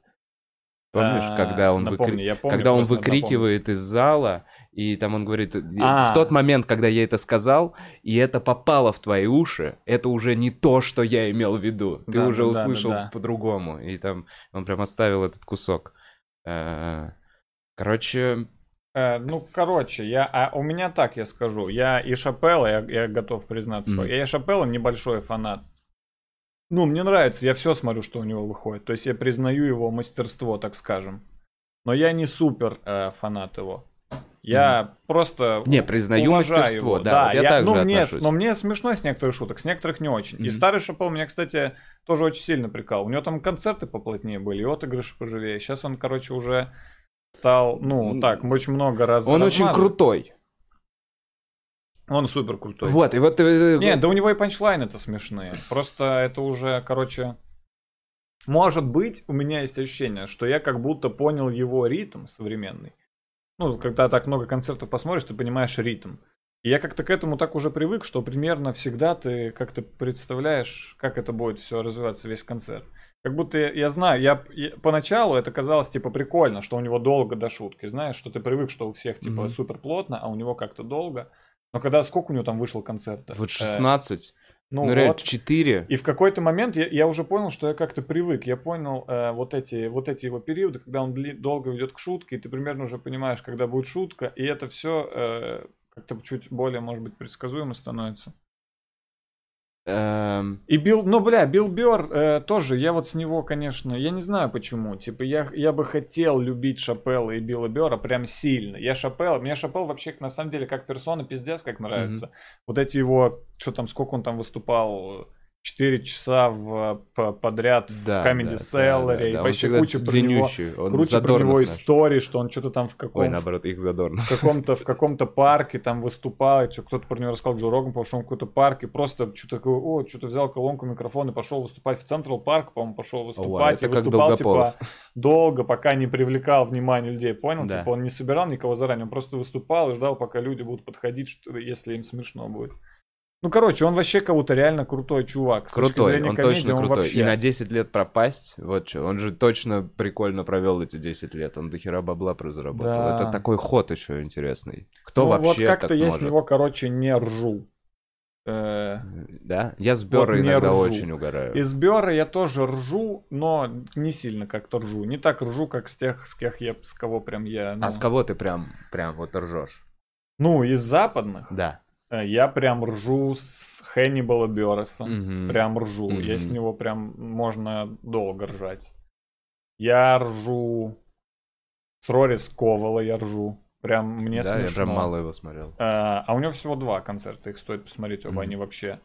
Помнишь, А, когда он, напомни, выкри- помню, когда он выкрикивает из зала, и там он говорит, А. в тот момент, когда я это сказал, и это попало в твои уши, это уже не то, что я имел в виду. Ты Да, уже да, услышал да, да. по-другому. И там он прям оставил этот кусок. Э, Короче, Э, ну, короче, я, а у меня так я скажу. Я и Шапелла, я, я готов признаться, Мгм. я и Шапелла небольшой фанат. Ну, мне нравится, я все смотрю, что у него выходит. То есть я признаю его мастерство, так скажем. Но я не супер э, фанат его. Я просто не, признаю уважаю мастерство, его. да, вот я, я- так ну, же мне, отношусь. но мне смешно с некоторых шуток, с некоторых не очень. И Мгм. старый Шапел меня, кстати, тоже очень сильно прикал. У него там концерты поплотнее были, и отыгрыши поживее. Сейчас он, короче, уже стал, ну, так, очень много раз. Он очень размазан. крутой. Он супер крутой. Вот, и вот... э, Не, да у него и панчлайны-то смешные. Просто это уже, короче... Может быть, у меня есть ощущение, что я как будто понял его ритм современный. Ну, когда так много концертов посмотришь, ты понимаешь ритм. И я как-то к этому так уже привык, что примерно всегда ты как-то представляешь, как это будет все развиваться, весь концерт. Как будто я, я знаю, я, я- поначалу это казалось типа прикольно, что у него долго до шутки. Знаешь, что ты привык, что у всех типа Мгм. супер плотно, а у него как-то долго. Но когда сколько у него там вышло концертов? Вот Э, 16, ну, ну, вот. 4. И в какой-то момент я, я уже понял, что я как-то привык. Я понял э, вот, эти, вот эти его периоды, когда он дли- долго ведет к шутке, и ты примерно уже понимаешь, когда будет шутка, и это все как-то чуть более, может быть, предсказуемо становится. Эм, И Билл, ну бля, Билл Бёрр э, тоже, я вот с него, конечно, я не знаю почему, типа я, я бы хотел любить Шапелла и Билла Бёрра прям сильно. Я Шапелл, мне Шапелл вообще на самом деле как персона пиздец как нравится. Вот эти его, что там, сколько он там выступал, 4 часа в, по- подряд да, в Comedy да, да, да, и да. Вообще куча про него, он куча про него наш. историй, что он что-то там в каком Ой, наоборот, их задорно. в каком-то в каком-то парке там выступал, и чё, кто-то про него рассказал, Джо Роган пошел в какой-то парк и просто что-то такое, о, что-то взял колонку, микрофон и пошел выступать в Central Park, по-моему, пошел выступать это и выступал типа долго, пока не привлекал внимание людей, понял? Да. Типа он не собирал никого заранее, он просто выступал и ждал, пока люди будут подходить, что, если им смешно будет. Ну, короче, он вообще кого-то реально крутой чувак. С Крутой, он комедии, точно он крутой. вообще- И на 10 лет пропасть, вот что, он же точно прикольно провел эти 10 лет, он до хера бабла заработал. Да. Это такой ход еще интересный. Кто Ну, вообще вот как-то так я может? с него, короче, не ржу. Э, Да? Я с Бёрра не иногда ржу. очень угораю. Из Бёра я тоже ржу, но не сильно как-то ржу. Не так ржу, как с тех, с кех я, с кого прям я... Ну, А с кого ты прям, прям вот ржешь? ну, из западных Да. Э, я прям ржу с Хэннибала Бёреса. Мгм. Прям ржу. Я с него прям можно долго ржать. Я ржу с Рори Сковала, я ржу. Прям мне да, смешно. я прям мало его смотрел. Э, А у него всего два концерта, их стоит посмотреть, оба Мгм. они вообще.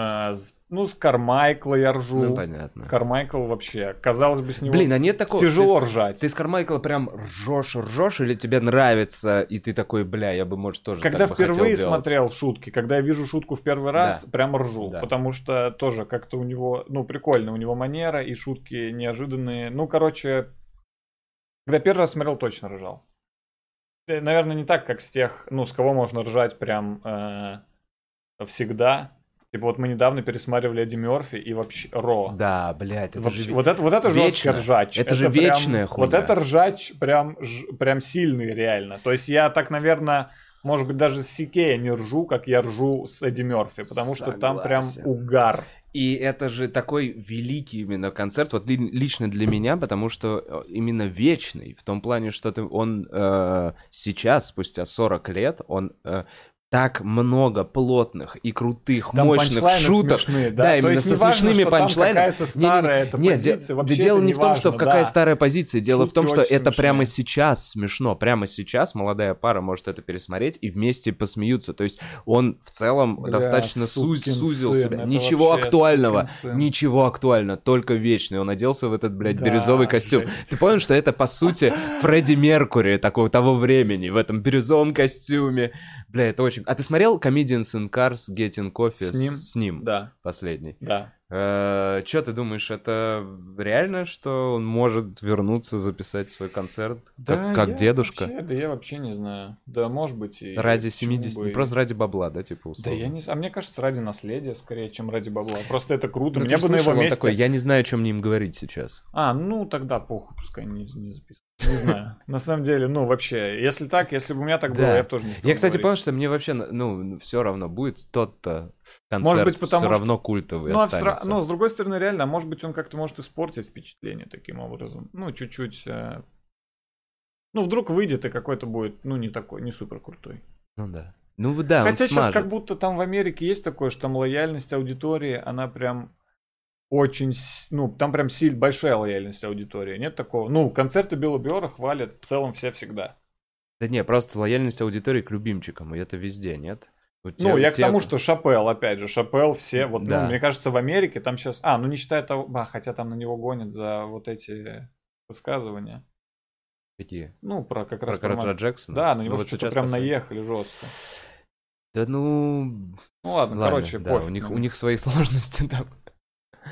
С- Ну, с Кармайкла я ржу. Ну, понятно. Кармайкл вообще, казалось бы, с него Блин, а нет такого... тяжело ты, ржать. Ты с Кармайкла прям ржешь, ржешь, или тебе нравится, и ты такой, бля, я бы, может, тоже Когда так впервые делать». смотрел шутки, когда я вижу шутку в первый раз, Да. прям ржу. Да. Потому что тоже как-то у него, ну, прикольно, у него манера и шутки неожиданные. Ну, короче, когда первый раз смотрел, точно ржал. Э, Наверное, не так, как с тех, ну, с кого можно ржать прям э, всегда. Типа вот мы недавно пересматривали Эдди Мерфи и вообще Ро. Да, блядь, это Вообще, же... вот это, вот это жесткий ржач. Это же прям- вечная Вот хуйня. это ржач прям, ж- прям сильный реально. То есть я так, наверное, может быть, даже с Сикея не ржу, как я ржу с Эдди Мерфи, потому что там прям Согласен. угар. И это же такой великий именно концерт, вот ли- лично для меня, потому что э, именно вечный, в том плане, что ты, он э, сейчас, спустя 40 лет, он э, так много плотных и крутых, Там мощных шуток. смешные, да? Да, То именно есть со не важно, смешными панчлайнами. старая эта Нет, де- позиция, да вообще дело не в том, что в важно, какая да. старая позиция, дело в том, Шутки что это прямо смешные. сейчас смешно, прямо сейчас молодая пара может это пересмотреть и вместе посмеются. То есть он в целом Бля, достаточно су- сукин сузил сын, себя. Ничего актуального, ничего актуального, только вечный. Он оделся в этот, блядь, Да, бирюзовый костюм. жесть. Ты понял, что это, по сути, Фредди Меркури такого того времени, в этом бирюзовом костюме. Бля, это очень... А ты смотрел Comedians in Cars Getting Coffee С ним? С ним, Да, последний. да. Что ты думаешь, это реально, что он может вернуться, записать свой концерт, как, как я дедушка? вообще- да я вообще не знаю. Да, может быть и... Ради почему 70, бы просто ради бабла, да, типа Да условно? я не. А мне кажется, ради наследия скорее, чем ради бабла. Просто это круто. Ну, Мне бы на его слышал, месте... такой, я не знаю, о чем мне им говорить сейчас. А, ну тогда похуй, пускай не, не записывают. Не знаю. На самом деле, ну вообще, если так, если бы у меня так было, я бы тоже не стал Я, кстати, говорить. понял, что мне вообще, ну, все равно будет тот-то концерт, Может быть, потому все что- равно культовый Ну, а останется. но, с другой стороны, реально, а может быть, он как-то может испортить впечатление таким образом. Ну, чуть-чуть... э, Ну, вдруг выйдет и какой-то будет, ну, не такой, не супер крутой. Ну да. Ну да, Хотя сейчас как будто там в Америке есть такое, что там лояльность аудитории, она прям очень, ну, там прям сильно большая лояльность аудитории. Нет такого? Ну, концерты Билла Биора хвалят в целом все всегда. Да не, просто лояльность аудитории к любимчикам, и это везде, нет? Вот Ну, я к те- тому, что Шапел, опять же, Шапел все, вот, Да. ну, мне кажется, в Америке там сейчас, а, ну, не считая того, а, хотя там на него гонят за вот эти высказывания. Какие? Ну, про как Про раз Картера Мар- Джексона? Да, на Ну, него вот что-то прям последний. наехали жестко. Да ну... Ну ладно, Ладно, короче, да, пофиг у них, на у них свои сложности там.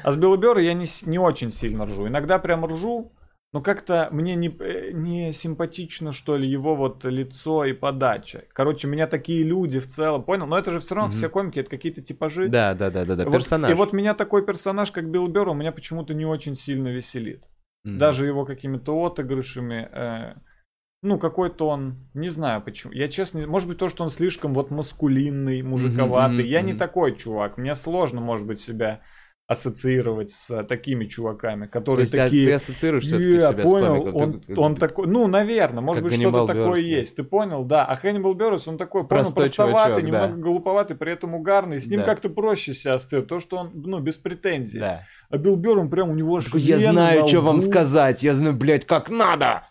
А с Билла Бёрра я не, не очень сильно ржу. Иногда прям ржу, но как-то мне не, э, не симпатично, что ли, его вот лицо и подача. Короче, меня такие люди в целом, понял? Но это же все равно Мгм. все комики, это какие-то типажи. Да, да, да, да, да, Вот- персонаж. И вот меня такой персонаж, как Билл Бёрр, у меня почему-то не очень сильно веселит. Мгм. Даже его какими-то отыгрышами. э, ну, какой-то он, не знаю почему. Я честно, может быть, то, что он слишком вот маскулинный, мужиковатый. мгм, Я не такой чувак. Мне сложно, может быть, себя ассоциировать с э, такими чуваками, То которые есть а такие... ты ассоциируешь все-таки «Я себя понял, с комиком? он, Ты- он такой, ну, наверное, может быть, что-то такое да. есть. Ты понял, да. А Хэннибал Бёрс, он такой, понял, простоватый, чувачок, да. немного глуповатый, при этом угарный. С ним Да. как-то проще себя ассоциировать, то, что он, ну, без претензий. Да. А Билл Бёрр, он прям у него Такой, я знаю, на что вам сказать, я знаю, блядь, как надо.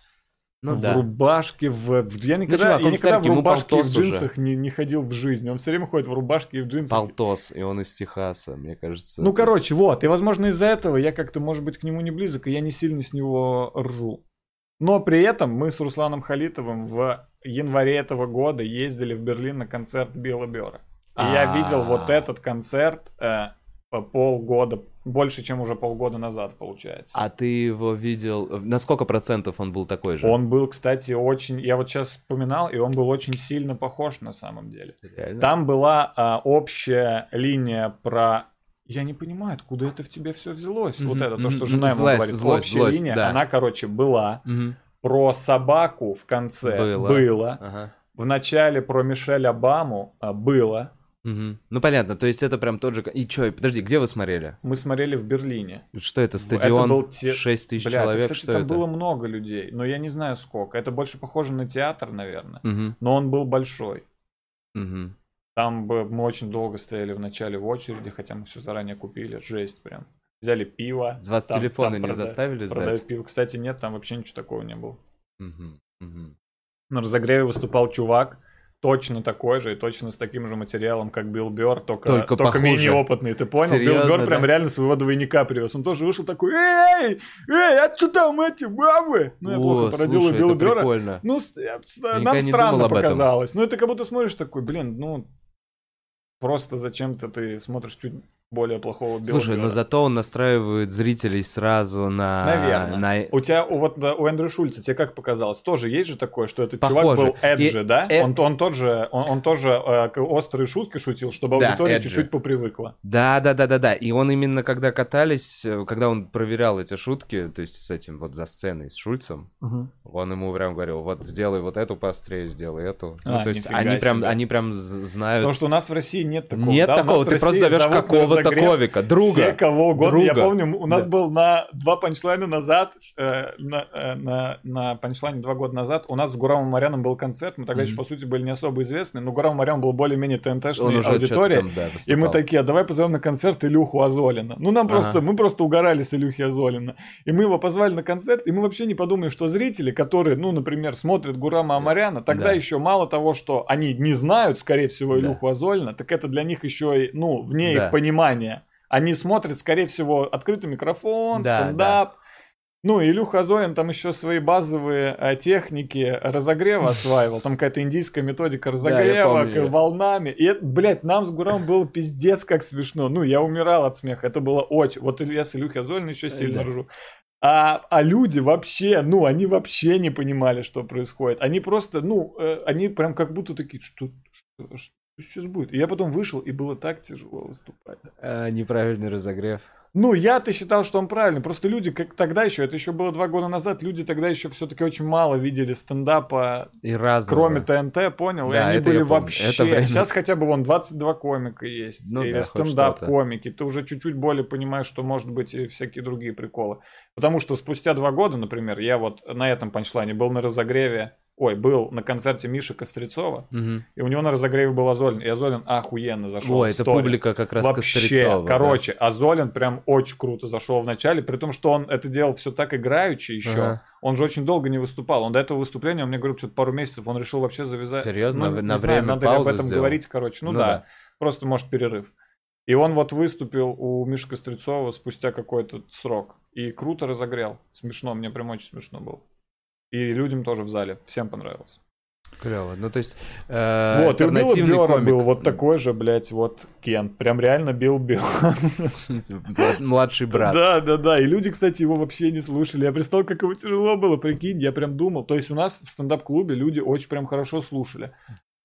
Ну в да. рубашке, в, я никогда, чувак, я никогда старенький, в рубашке и в уже. джинсах не, не ходил в жизни. Он все время ходит в рубашке и в джинсах. Полтос, и он из Техаса, мне кажется. Ну, это- короче, вот. И, возможно, из-за этого я как-то, может быть, к нему не близок, и я не сильно с него ржу. Но при этом мы с Русланом Халитовым в январе этого года ездили в Берлин на концерт Билла Бёра. И я А. видел вот этот концерт э, полгода, больше, чем уже полгода назад, получается. А ты его видел... На сколько процентов он был такой же? Он был, кстати, очень... Я вот сейчас вспоминал, и он был очень сильно похож на самом деле. Реально? Там была а, общая линия про... Я не понимаю, откуда это в тебе все взялось. Вот Мгм, это, то, что жена ему злость, говорит. злость, общая злость, линия, да. она, короче, была. Мгм. Про собаку в конце Было. было. Ага. В начале про Мишель Обаму а, было. Мгм. Ну понятно, то есть это прям тот же... И чё, подожди, где вы смотрели? Мы смотрели в Берлине. Что это, Это стадион? был те- 6 тысяч Бля, человек? кстати, что там это? было много людей, но я не знаю сколько. Это больше похоже на театр, наверное. Мгм, Но он был большой. мгм. Там бы мы очень долго стояли в начале в очереди, хотя мы все заранее купили. Жесть прям. Взяли пиво. С вас там- телефоны там не прода- заставили Продают сдать? пиво. Кстати, нет, там вообще ничего такого не было. Мгм, мгм. На разогреве выступал чувак, точно такой же и точно с таким же материалом, как Билл Бёрр, только, Только только, менее опытный. Ты понял? Билл Серьезно, Бёрр прям да? реально своего двойника привез. Он тоже вышел такой, эй, эй, а что там эти бабы? Ну, я О, плохо слушай, Билла Бёрра. прикольно. Ну, я- нам странно показалось. Ну, это как будто смотришь такой, блин, ну, просто зачем-то ты смотришь чуть более плохого Билла Слушай, но Бёрра. зато он настраивает зрителей сразу на... Наверное. на- У тебя, у, вот, у Эндрю Шульца, тебе как показалось, тоже есть же такое, что этот Похоже. чувак был эджи, И- да? э- Он, он тот же, он, он тоже э, острые шутки шутил, чтобы Да, аудитория эджи. чуть-чуть попривыкла. Да, да, да, да, да. И он именно когда катались, э, когда он проверял эти шутки, то есть с этим вот за сценой с Шульцем, он ему прям говорил, вот сделай вот эту поострее, сделай эту. Ну, А, то есть они прям, они прям знают. Потому что у нас в России нет такого. Нет да? Такого, ты просто зовешь зовут какого-то разогрев ковика, друга. Все кого угодно. Я Друга. помню, у нас Да. был на два панчлайна назад, э, на, э, на, на панчлайне два года назад, у нас с Гурамом Маряном был концерт, мы тогда Мгм. еще, по сути, были не особо известны, но Гурам Марян был более-менее ТНТшной аудиторией. там, да, И мы такие, а давай позовем на концерт Илюху Азолина. Ну, нам просто, Ага. мы просто угорали с Илюхи Азолина. И мы его позвали на концерт, и мы вообще не подумали, что зрители, которые, ну, например, смотрят Гурама Амаряна, тогда Да. еще мало того, что они не знают, скорее всего, Да. Илюху Азолина, так это для них еще и, ну, вне Да. их понимания. Они смотрят, скорее всего, открытый микрофон, Да, стендап. Ну, Илюха Зорин там еще свои базовые э, техники разогрева осваивал. Там какая-то индийская методика разогрева помню. к- волнами. И, это, блядь, нам с Гуром было пиздец как смешно. Ну, я умирал от смеха. Это было очень... Вот я с Илюхой Зориным еще сильно Да. ржу. А, а люди вообще, ну, они вообще не понимали, что происходит. Они просто, ну, э, они прям как будто такие, что, что сейчас будет? И я потом вышел, и было так тяжело выступать. А, неправильный разогрев. Ну, я-то считал, что он правильный. Просто люди, как тогда еще, это еще было два года назад, люди тогда еще все-таки очень мало видели стендапа, И разного. кроме ТНТ, понял? Да, и они были вообще... Это время. Сейчас хотя бы вон 22 комика есть, Ну или да, стендап-комики. Ты уже чуть-чуть более понимаешь, что может быть и всякие другие приколы. Потому что спустя два года, например, я вот на этом панчлайне был на разогреве, ой, был на концерте Миши Кострецова, Мгм. и у него на разогреве был Азолин, и Азолин охуенно зашел в это стори. публика как раз Вообще, Кострецова, да. короче, Азолин прям очень круто зашел в начале, при том, что он это делал все так играючи еще. Ага. Он же очень долго не выступал. Он до этого выступления, он мне говорил, что-то пару месяцев, он решил вообще завязать. Серьезно? Ну, На- на знаю, время надо ли об паузу этом сделал? говорить, короче. Ну, Ну да. да. просто, может, перерыв. И он вот выступил у Миши Кострецова спустя какой-то срок. И круто разогрел. Смешно, мне прям очень смешно было. И людям тоже в зале. Всем понравилось. Клево. Ну, то есть, э, вот, и у Билла Бёра комик. был вот такой же, блядь, вот Кент. Прям реально Билл Бёр. Младший брат. Да, да, да. И люди, кстати, его вообще не слушали. Я представил, как ему тяжело было, прикинь. Я прям думал. То есть у нас в стендап-клубе люди очень прям хорошо слушали.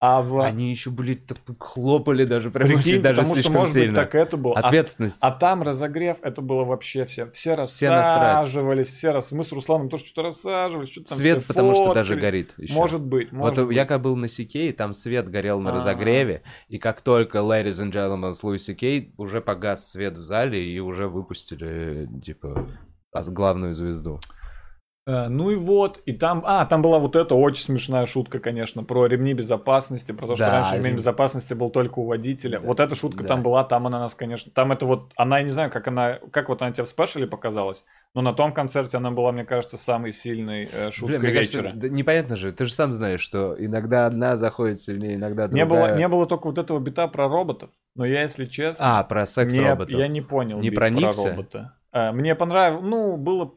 А в... Они еще так хлопали даже прям Прикинь, очень даже потому что, слишком может быть, сильно. так это было. А- Ответственность. А, там разогрев, это было вообще все. Все Все рассаживались, все раз. Мы с Русланом тоже что-то рассаживались, что-то там Свет, все потому что даже фоткались. горит еще. Может быть, может вот быть. я как был на Сикей, там свет горел на А. разогреве, и как только Ladies and Gentlemen с Луи Сикей, уже погас свет в зале, и уже выпустили, типа, а- главную звезду. Э, Ну и вот, и там, а, там была вот эта очень смешная шутка, конечно, про ремни безопасности, про то, что Да, раньше ремень рем- безопасности был только у водителя. Да, Вот эта шутка да. там была, там она нас, конечно, там это вот, она, я не знаю, как она, как вот она тебе в спешле показалась, но на том концерте она была, мне кажется, самой сильной э, шуткой Блин, мне кажется, вечера. да непонятно же, ты же сам знаешь, что иногда одна заходит сильнее, иногда Не другая. было, не было только вот этого бита про роботов, но я, если честно, А, про не- секс-роботов. я не понял Не проникся? про робота. Э, Мне понравилось, ну, было...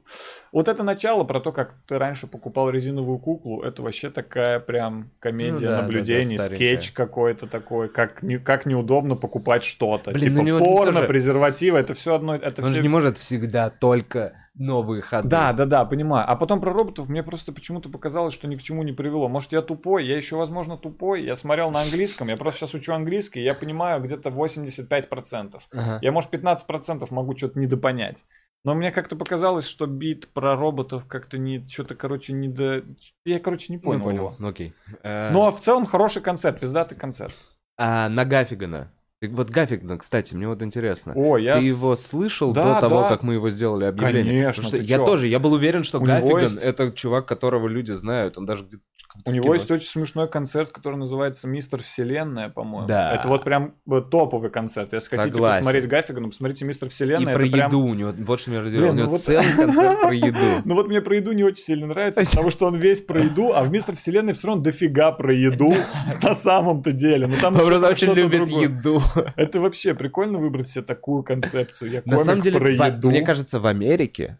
Вот это начало про то, как ты раньше покупал резиновую куклу, это вообще такая прям комедия Ну да, наблюдений, да, да, скетч какой-то такой, как, не, как неудобно покупать что-то. Блин, типа ну порно, тоже- презервативы, это все одно... Это Он все... же не может всегда только новые ходы. Да, да, да, понимаю. А потом про роботов мне просто почему-то показалось, что ни к чему не привело. Может, я тупой, я еще, возможно, тупой. Я смотрел на английском, я просто сейчас учу английский, я понимаю где-то 85%. Ага. Я, может, 15% могу что-то недопонять. Но мне как-то показалось, что бит про роботов как-то не... Что-то, короче, не до... Я, короче, не Ну, понял, понял. его. Ну, окей. Э, Но в целом хороший концерт, пиздатый концерт. А на Гаффигана. Вот Гаффигана, кстати, мне вот интересно. О, я... Ты его слышал Да, до того, да. как мы его сделали объявление? Конечно, Потому что я чё? тоже, я был уверен, что У есть- это чувак, которого люди знают. Он даже где-то... У него есть очень смешной концерт, который называется «Мистер Вселенная», по-моему. Да. Это вот прям э, топовый концерт. Если хотите Согласен. посмотреть Гаффигана, посмотрите «Мистер И Вселенная». про это прям- еду у него. Вот что меня разделило. У него ну вот- целый концерт про еду. Ну вот мне про еду не очень сильно нравится, потому что он весь про еду, а в «Мистер Вселенной» все равно дофига про еду на самом-то деле. Ну там просто про очень любит еду. Это вообще прикольно выбрать себе такую концепцию. Я комик про еду, мне кажется, в Америке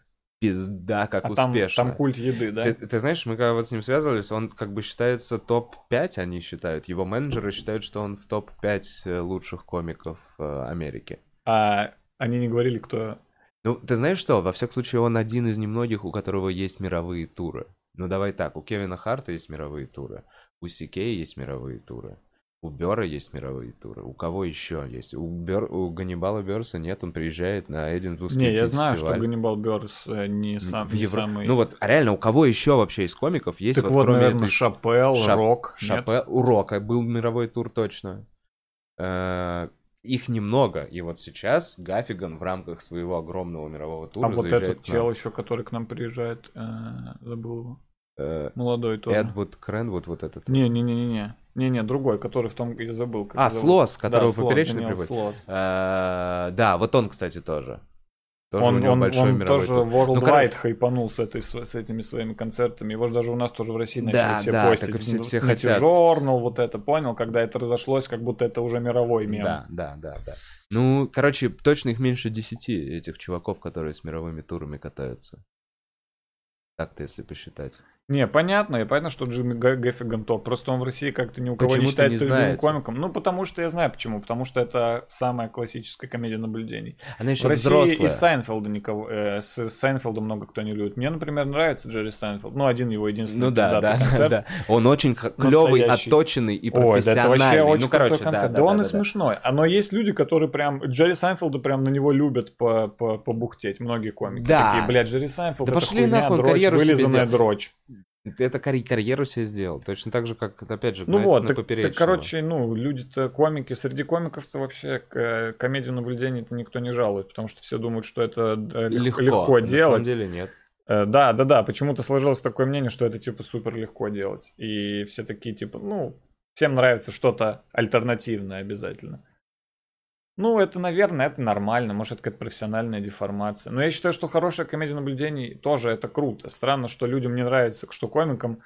пизда как а там, успешно. там культ еды, да? Ты, ты знаешь, мы когда вот с ним связывались, он как бы считается топ-5, они считают. Его менеджеры считают, что он в топ-5 э, лучших комиков э, Америки. А они не говорили, кто... Ну, ты знаешь что? Во всяком случае, он один из немногих, у которого есть мировые туры. Ну, давай так, у Кевина Харта есть мировые туры, у Сикея есть мировые туры, у Бера есть мировые туры. У кого еще есть? У, Бер... у Ганнибала Берса нет, он приезжает на Эдинбургский Не, я знаю, что фестиваль. Ганнибал Бёрс э, не, сам, не Евро- самый... Ну вот, а реально, у кого еще вообще из комиков есть так вот, вот, кроме наверное, этой Шапел, Шап- Рок. нет? Шапе, у Рока был мировой тур точно. Э, Их немного. И вот сейчас Гаффиган в рамках своего огромного мирового тура А вот этот чел еще, который к нам приезжает, э, забыл его. Э, Молодой тоже. Эдвуд Кренвуд, вот этот. Не-не-не-не. Не-не, другой, который в том, я забыл. как А. Слос, которого Да, поперечный приводит. Слос. Э, Да, вот он, кстати, тоже. Тоже у Он, него он, большой он мировой тоже тур. worldwide Ну, короче- хайпанул с, этой, с, этими своими концертами. Его же даже у нас тоже в России начали Да, все да, постить. так все- все хотят. Journal, вот это, понял? Когда это разошлось, как будто это уже мировой мем. Да, да, да, да. Ну, короче, точно их меньше десяти, этих чуваков, которые с мировыми турами катаются. Так-то, если посчитать. Не, понятно, и понятно, что Джимми Га- Гэффиган топ. Просто он в России как-то ни у кого не Почему-то не считается любимым знается. комиком. Ну, потому что я знаю почему. Потому что это самая классическая комедия наблюдений. Она еще в России взрослая. и Сайнфелда никого, э, с Сайнфелда много кто не любит. Мне, например, нравится Джерри Сайнфелд. Ну, один его единственный Ну да, да, да, концерт. да. Он очень клевый, отточенный и Ой, да это профессиональный. вообще очень ну, короче, крутой концерт. да, Да, он да, и да. смешной. Но есть люди, которые прям... Джерри Сайнфелда прям на него любят по- по- побухтеть. Многие комики. Да. Такие, блядь, Джерри Сайнфелд, Да это пошли хуйня, нахуй, дрочь, вылизанная дрочь. Это карь- карьеру себе сделал. Точно так же, как, опять же, Ну вот, так, так, короче, ну, люди-то комики, среди комиков-то вообще комедию наблюдений-то никто не жалует, потому что все думают, что это лег- легко, легко, На самом делать. деле нет. Э, Да, да, да, почему-то сложилось такое мнение, что это типа супер легко делать. И все такие типа, ну, всем нравится что-то альтернативное обязательно. Ну, это, наверное, это нормально, может, это какая-то профессиональная деформация. Но я считаю, что хорошая комедия наблюдений тоже это круто. Странно, что людям не нравится, что комикам...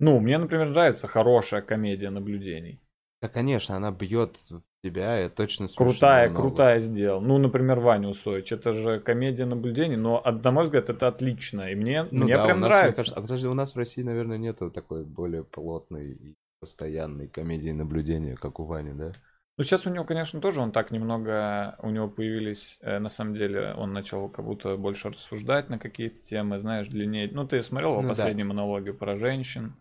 Ну, мне, например, нравится хорошая комедия наблюдений. Да, конечно, она бьет в тебя, и точно смешно Крутая, много. крутая сделал. Ну, например, Ваня Усович. Это же комедия наблюдений, но, на мой взгляд, это отлично. И мне, Ну мне да, прям нас, мне нравится. кажется- а подожди, у нас в России, наверное, нету такой более плотной и постоянной комедии наблюдения, как у Вани, да? Ну, сейчас у него, конечно, тоже он так немного, у него появились, э, на самом деле, он начал как будто больше рассуждать на какие-то темы, знаешь, длиннее. Ну, ты смотрел его Ну да. последние монологи про женщин?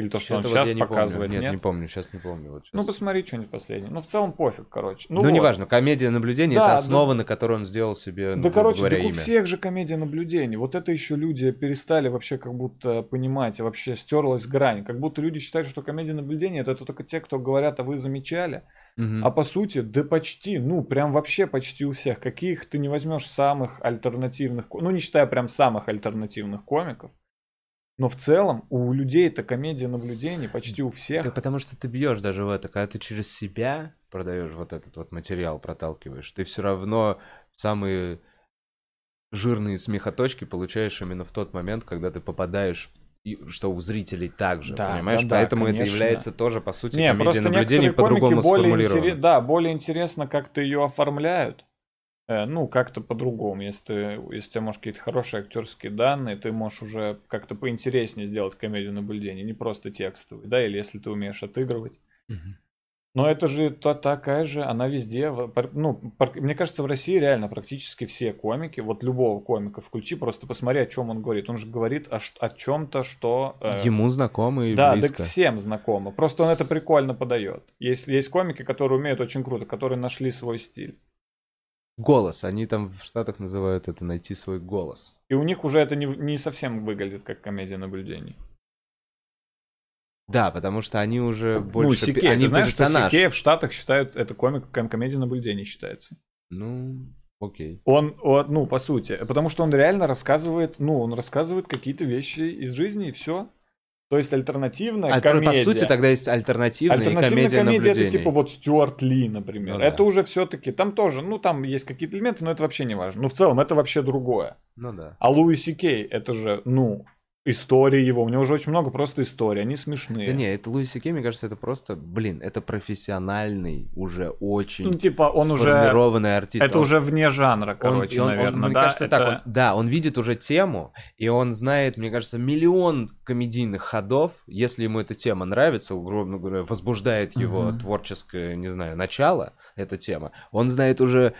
Или то, что он сейчас не помню. показывает, Нет, нет? не помню, сейчас не помню. Вот Ну, щас. посмотри что-нибудь последнее. Ну, в целом пофиг, короче. Ну, вот. неважно, комедия наблюдения Да, это да. основа, на которой он сделал себе, ну, Да, короче, говоря, так у имя. всех же комедия наблюдений. Вот это еще люди перестали вообще как будто понимать, и вообще стерлась грань. Как будто люди считают, что комедия наблюдения это только те, кто говорят, а вы замечали. Мгм. А по сути, да почти, ну прям вообще почти у всех. Каких ты не возьмешь самых альтернативных, ну не считая прям самых альтернативных комиков. Но в целом у людей это комедия наблюдений почти у всех. Да потому что ты бьешь даже в это, когда ты через себя продаешь вот этот вот материал, проталкиваешь, ты все равно самые жирные смехоточки получаешь именно в тот момент, когда ты попадаешь в и что у зрителей так же, Да, понимаешь? да, да, Поэтому это конечно. является тоже, по сути, Не, просто наблюдений по-другому более, интерес- да, более интересно, как ты ее оформляют. Э, Ну, как-то по-другому. Если, ты, если у тебя, может, какие-то хорошие актерские данные, ты можешь уже как-то поинтереснее сделать комедию наблюдений, не просто текстовый, да, или если ты умеешь отыгрывать. Но это же та, такая же, она везде. Ну, мне кажется, в России реально практически все комики, вот любого комика включи, просто посмотри, о чем он говорит. Он же говорит о, о чем-то, что... э, Ему знакомо и да, близко. так всем знакомо. Просто он это прикольно подает. Есть, есть комики, которые умеют очень круто, которые нашли свой стиль. Голос, они там в Штатах называют это найти свой голос. И у них уже это не, не совсем выглядит как комедия наблюдений. Да, потому что они уже больше... ну, Сикей, они ты знаешь, что персонаж. Сикей в Штатах считают, это комик, ком- комедия наблюдений считается. Ну, окей. Он, он, ну, по сути, потому что он реально рассказывает, ну, он рассказывает какие-то вещи из жизни и все. То есть альтернативная А, комедия. по сути, тогда есть альтернативная, Альтернативная комедия, комедия, это типа вот Стюарт Ли, например. Ну да. это уже все-таки, там тоже, ну там есть какие-то элементы, но это вообще не важно. Ну в целом это вообще другое. Ну да. А Луи Си Кей, это же, ну, истории его. У него уже очень много просто историй, они смешные. Да не, это Луис Кей, мне кажется, это просто, блин, это профессиональный, уже очень ну типа он уже, артист. это Он- уже вне жанра, он- короче, он- он, наверное. мне да? кажется, Это- так, он- да, он видит уже тему, и он знает, мне кажется, миллион комедийных ходов, если ему эта тема нравится, грубо говоря, возбуждает его Мгм. творческое, не знаю, начало, эта тема, он знает уже,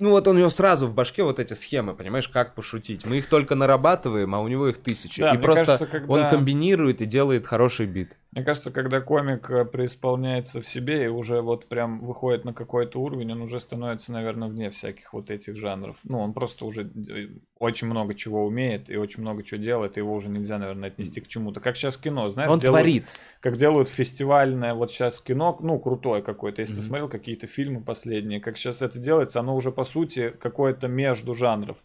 ну вот у него сразу в башке вот эти схемы, понимаешь, как пошутить. Мы их только нарабатываем, а у него их тысячи. Да, и просто кажется, когда- он комбинирует и делает хороший бит. Мне кажется, когда комик э, преисполняется в себе и уже вот прям выходит на какой-то уровень, он уже становится, наверное, вне всяких вот этих жанров. Ну, он просто уже э, очень много чего умеет и очень много чего делает, и его уже нельзя, наверное, отнести к чему-то. Как сейчас кино, знаешь, он делают- творит. как делают фестивальное вот сейчас кино, ну, крутое какое-то. Если ты Мгм. смотрел какие-то фильмы последние, как сейчас это делается, оно уже, по сути, какое-то между жанров.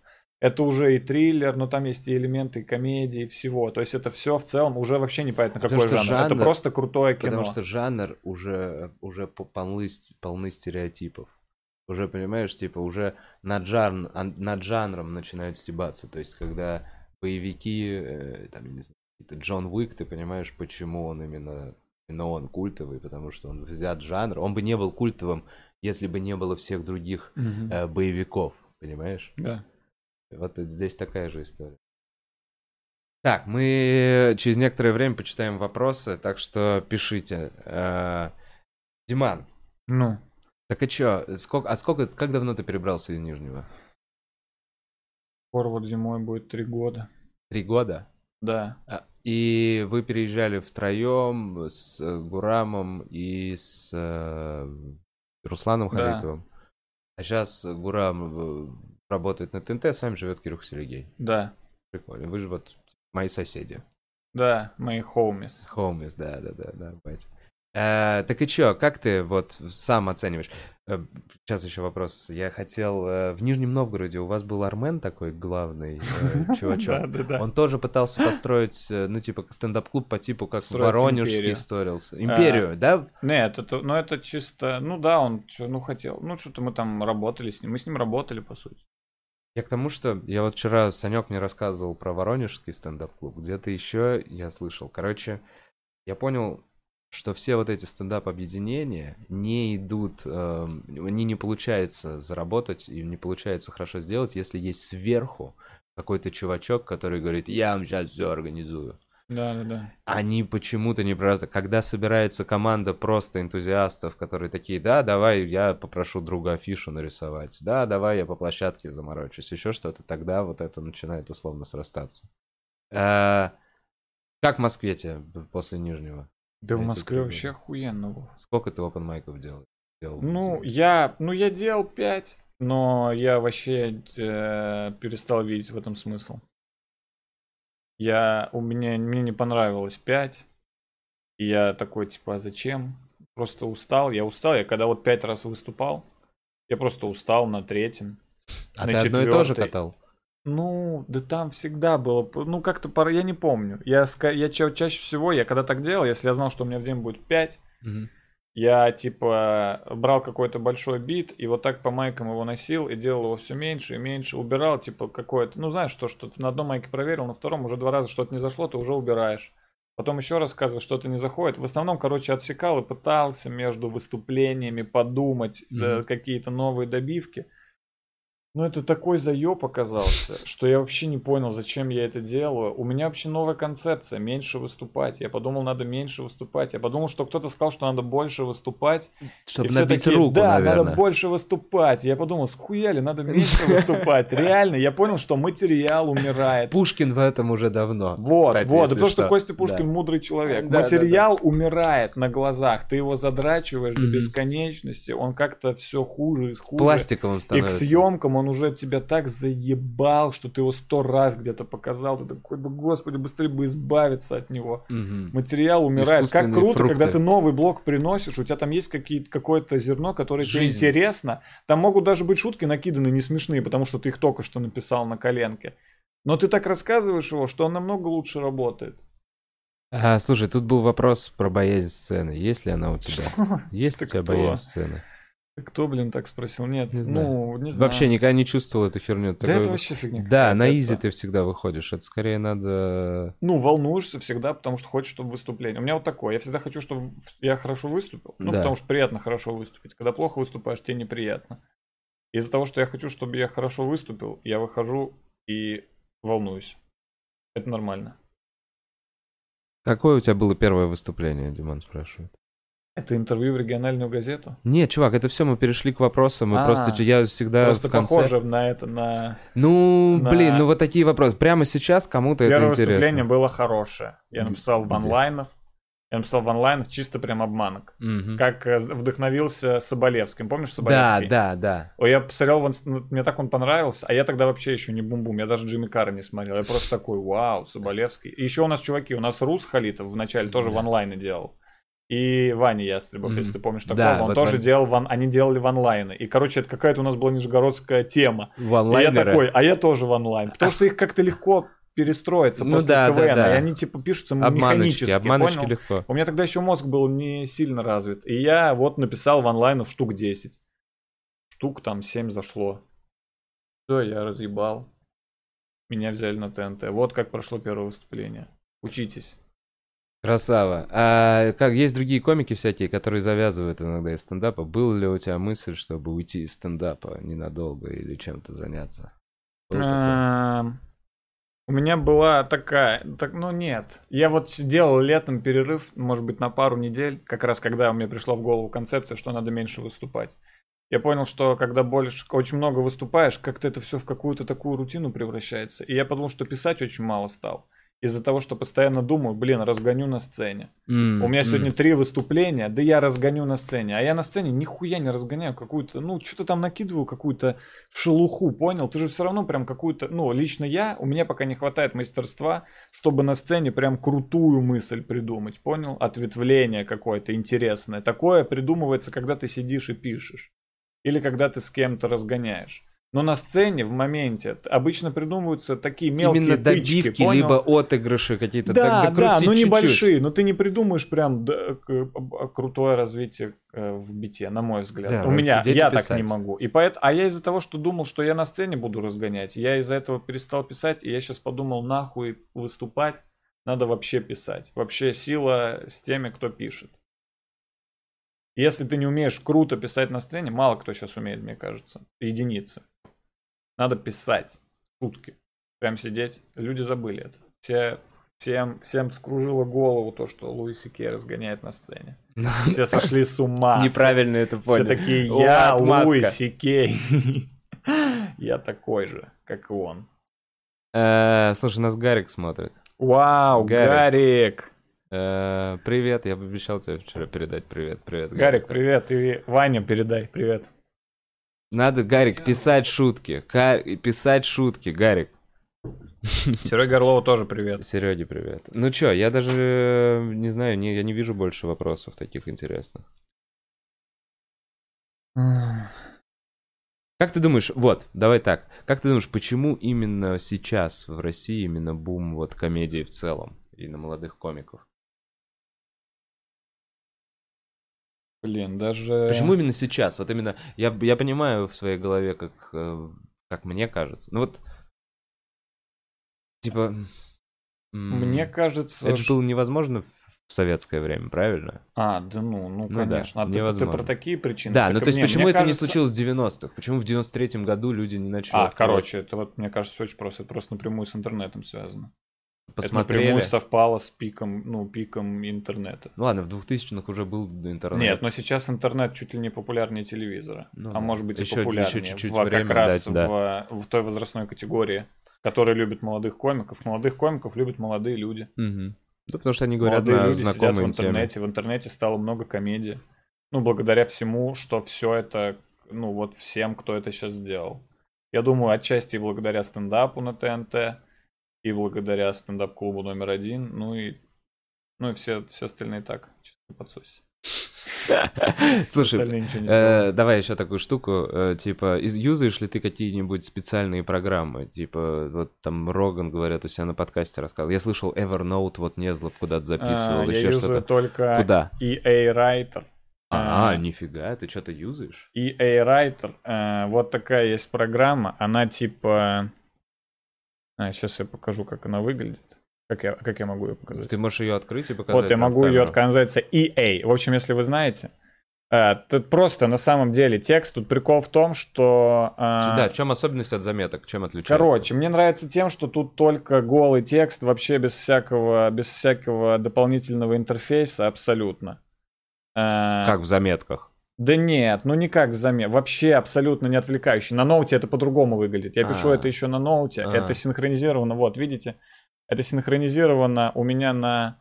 Это уже и триллер, но там есть и элементы комедии, и всего. То есть это все в целом уже вообще непонятно Потому какой что жанр. Это жанр- просто крутое кино. Потому что жанр уже, уже по- полны, полны стереотипов. Уже, понимаешь, типа, уже над, жан- ан- над жанром начинают стебаться. То есть, когда боевики, э, там, я не знаю, Джон Уик, ты понимаешь, почему он именно, именно он культовый, потому что он взят жанр. Он бы не был культовым, если бы не было всех других Мгм. э, боевиков, понимаешь? Да. Вот здесь такая же история. Так, мы через некоторое время почитаем вопросы, так что пишите. Э, Диман, Ну, так и чё, сколько, а сколько, как давно ты перебрался из Нижнего? скоро вот зимой будет три года. Три года? Да. А, И вы переезжали втроем с э, Гурамом и с э, Русланом Да. Халитовым. А сейчас Гурам работает на ТНТ, с вами живет Кирюх Сергей. Да. Прикольно. Вы же вот мои соседи. Да, мои хоумис. Homies, да, да, да, да, бать. Э, так и чё, как ты вот сам оцениваешь? Э, Сейчас еще вопрос. Я хотел... э, В Нижнем Новгороде у вас был Армен такой главный э, чувачок. Да, да, да. Он тоже пытался построить, э, ну, типа, стендап-клуб по типу, как Воронежский империю. строился. Империю, да? Нет, это, ну это чисто, ну да, он чё, ну хотел, ну что-то мы там работали с ним, мы с ним работали по сути. Я к тому, что я вот вчера Санек мне рассказывал про Воронежский стендап-клуб. Где-то еще я слышал. Короче, я понял, что все вот эти стендап-объединения не идут, эм, они не получается заработать и не получается хорошо сделать, если есть сверху какой-то чувачок, который говорит, я вам сейчас все организую. Да, да, да. Они почему-то не просто... Когда собирается команда просто энтузиастов, которые такие, да, давай я попрошу друга афишу нарисовать, да, давай я по площадке заморочусь, еще что-то, тогда вот это начинает условно срастаться. Э, Как в Москве тебе после Нижнего? Да в Москве три вообще охуенно. Сколько ты опен майков делал? делал? Ну, я, ну я делал 5, но я вообще э, перестал видеть в этом смысл. Я, у меня, мне не понравилось 5. И я такой, типа, а зачем? Просто устал. Я устал. Я когда вот 5 раз выступал, я просто устал на третьем. а на ты одно и то же катал? Ну, да там всегда было, ну как-то пора, я не помню. Я, я ча- чаще всего, я когда так делал, если я знал, что у меня в день будет 5, Мгм. Я типа брал какой-то большой бит и вот так по майкам его носил и делал его все меньше и меньше, убирал типа какое-то, ну знаешь, то, что ты на одном майке проверил, на втором уже два раза что-то не зашло, ты уже убираешь. Потом еще рассказываешь, что-то не заходит. В основном, короче, отсекал и пытался между выступлениями подумать да, Мгм. какие-то новые добивки. Но это такой заеб оказался, что я вообще не понял, зачем я это делаю. У меня вообще новая концепция, меньше выступать. Я подумал, надо меньше выступать. Я подумал, что кто-то сказал, что надо больше выступать. Чтобы набить такие, руку, да, наверное. надо больше выступать. Я подумал, схуяли, надо меньше выступать. Реально, я понял, что материал умирает. Пушкин в этом уже давно. Вот, кстати, вот, потому что что. Костя Пушкин Да. мудрый человек. Да, Материал умирает на глазах, ты его задрачиваешь Мгм. до бесконечности, он как-то все хуже и хуже. Пластиковым И к становится. съемкам он уже тебя так заебал, что ты его сто раз где-то показал. Ты такой, господи, быстрее бы избавиться от него. Мгм. Материал умирает. Как круто, фрукты. когда ты новый блок приносишь, у тебя там есть какие-то, какое-то зерно, которое тебе Жизнь. интересно. Там могут даже быть шутки накиданы не смешные, потому что ты их только что написал на коленке. Но ты так рассказываешь его, что он намного лучше работает. А, слушай, тут был вопрос про боязнь сцены. Есть ли она у тебя? Есть у Ты тебя кто? боязнь сцены? Кто, блин, так спросил? Нет, Не знаю. ну, не знаю. Вообще никогда не чувствовал эту херню. Да Такой- это вообще фигня. Да, какая-то, на это- изи ты всегда выходишь. Это скорее надо... Ну, волнуешься всегда, потому что хочешь, чтобы выступление. У меня вот такое. Я всегда хочу, чтобы я хорошо выступил. Ну, Да. потому что приятно хорошо выступить. Когда плохо выступаешь, тебе неприятно. Из-за того, что я хочу, чтобы я хорошо выступил, я выхожу и волнуюсь. Это нормально. Какое у тебя было первое выступление, Диман спрашивает? Это интервью в региональную газету. Нет, чувак, это все, мы перешли к вопросам. Мы А, просто, я всегда Просто в конце... похоже на это, на... Ну, на- блин, ну вот такие вопросы. Прямо сейчас кому-то это Первое интересно. выступление было хорошее. Я написал в Где? онлайнов. Я написал в онлайнах чисто прям обманок. Мгм. Как э, вдохновился Соболевским. Помнишь Да, Соболевский? да, да. Ой, я посмотрел, в ну, мне так он понравился, а я тогда вообще еще не бум-бум, я даже Джимми Карра не смотрел, я просто такой, вау, Соболевский. И еще у нас чуваки, у нас Рус Халитов вначале тоже в Да. онлайне делал. И Ваня Ястребов, Мгм. если ты помнишь такого, Да, он вот тоже он- делал, в он- они делали в онлайне. И, короче, это какая-то у нас была нижегородская тема. В И я такой, а я тоже в онлайн. Потому что их как-то легко перестроиться Ну после да, да, КВН, да. и они типа пишутся Обманочки, механически, обманочки понял? легко. У меня тогда еще мозг был не сильно развит. И я вот написал в онлайнов штук 10. Штук там 7 зашло. Все, я разъебал. Меня взяли на ТНТ. Вот как прошло первое выступление. Учитесь. Красава. А как есть другие комики всякие, которые завязывают иногда из стендапа. Была ли у тебя мысль, чтобы уйти из стендапа ненадолго или чем-то заняться? У меня была такая, так, ну нет. Я вот делал летом перерыв, может быть, на пару недель, как раз когда мне пришла в голову концепция, что надо меньше выступать. Я понял, что когда больше, очень много выступаешь, как-то это все в какую-то такую рутину превращается. И я подумал, что писать очень мало стал из-за того, что постоянно думаю, блин, разгоню на сцене. Mm, У меня mm. сегодня три выступления, да я разгоню на сцене. А я на сцене нихуя не разгоняю какую-то, ну, что-то там накидываю, какую-то шелуху, понял? Ты же все равно прям какую-то, ну, лично я, у меня пока не хватает мастерства, чтобы на сцене прям крутую мысль придумать, понял? Ответвление какое-то интересное. Такое придумывается, когда ты сидишь и пишешь. Или когда ты с кем-то разгоняешь. Но на сцене в моменте обычно придумываются такие мелкие Именно тычки, добивки, понял? либо отыгрыши какие-то. Да, да, но небольшие. Но ты не придумаешь прям да, крутое развитие э, в бите, на мой взгляд. Да, У меня я так не могу. И поэт, а я из-за того, что думал, что я на сцене буду разгонять, я из-за этого перестал писать, и я сейчас подумал, нахуй выступать, надо вообще писать. Вообще сила с теми, кто пишет. Если ты не умеешь круто писать на сцене, мало кто сейчас умеет, мне кажется, единицы. Надо писать шутки. Прям сидеть. Люди забыли это. Все, всем, всем скружило голову то, что Луиси Кей разгоняет на сцене. Все сошли с ума. Неправильно это поняли. Все такие, я Луиси Кей. Я такой же, как и он. Э, слушай, нас Гарик смотрит. Вау, Гарик! Э, привет, я обещал тебе вчера передать привет. Привет, Гарик. привет, и Ваня передай привет. Надо, Гарик, писать шутки. Ка- писать шутки, Гарик. Сереге Горлову тоже привет. Сереге привет. Ну чё, я даже не знаю, не, я не вижу больше вопросов таких интересных. Как ты думаешь, вот, давай так, как ты думаешь, почему именно сейчас в России именно бум вот комедии в целом и на молодых комиков? Блин, даже... Почему именно сейчас? Вот именно, я, я понимаю в своей голове, как, э, как мне кажется. Ну вот, типа... Мне кажется... Это же было невозможно в советское время, правильно? А, да ну, ну, ну конечно. Да, а невозможно. Ты, ты про такие причины? Да, ну то есть мне, почему мне это кажется... не случилось в 90-х? Почему в 93-м году люди не начали... А, открывать? короче, это вот, мне кажется, очень просто. Это просто напрямую с интернетом связано посмотрели. Это напрямую совпало с пиком, ну, пиком интернета. Ну ладно, в 2000-х уже был интернет. Нет, но сейчас интернет чуть ли не популярнее телевизора. Ну, а может быть еще, и популярнее. Еще чуть-чуть в, время как раз дать, да. в, в той возрастной категории, которая любит молодых комиков. Молодых комиков любят молодые люди. Угу. Да, потому что они говорят молодые на люди сидят в интернете. Теме. В интернете стало много комедий. Ну, благодаря всему, что все это, ну, вот всем, кто это сейчас сделал. Я думаю, отчасти благодаря стендапу на ТНТ, и благодаря стендап-клубу номер один, ну и, ну и все, все остальные так, чисто подсоси. Слушай, э, давай еще такую штуку, э, типа, юзаешь ли ты какие-нибудь специальные программы, типа, вот там Роган, говорят, у себя на подкасте рассказал. Я слышал Evernote, вот Незлоб куда-то записывал, а, еще что-то. только Куда? EA Writer. А, а, нифига, ты что-то юзаешь? EA Writer, э, вот такая есть программа, она типа а, сейчас я покажу, как она выглядит. Как я, как я могу ее показать? Ты можешь ее открыть и показать. Вот, я могу ее открыть. Называется EA. В общем, если вы знаете, Uh, тут просто на самом деле текст. Тут прикол в том, что... Uh, да, в чем особенность от заметок? Чем отличается? Короче, мне нравится тем, что тут только голый текст, вообще без всякого, без всякого дополнительного интерфейса абсолютно. Uh, как в заметках? Да нет, ну никак замер. Вообще абсолютно не отвлекающий. На ноуте это по-другому выглядит. Я пишу А-а-а. это еще на ноуте. А-а-а. Это синхронизировано. Вот, видите? Это синхронизировано у меня на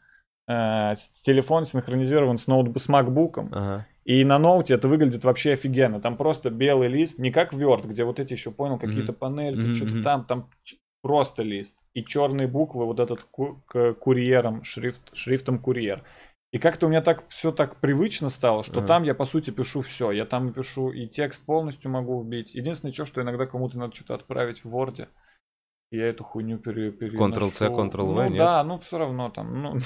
э, телефон синхронизирован с ноутбуком, с макбуком. Ага. И на ноуте это выглядит вообще офигенно. Там просто белый лист, не как Word, где вот эти еще, понял, какие-то mm-hmm. панельки, mm-hmm. что-то там, там просто лист. И черные буквы, вот этот ку- курьером, шрифт, шрифтом курьер. И как-то у меня так все так привычно стало, что ага. там я по сути пишу все. Я там пишу и текст полностью могу вбить. Единственное, что, что иногда кому-то надо что-то отправить в Word я эту хуйню пере, Ctrl-C, Ctrl-V, ну, нет? да, ну все равно там, ну...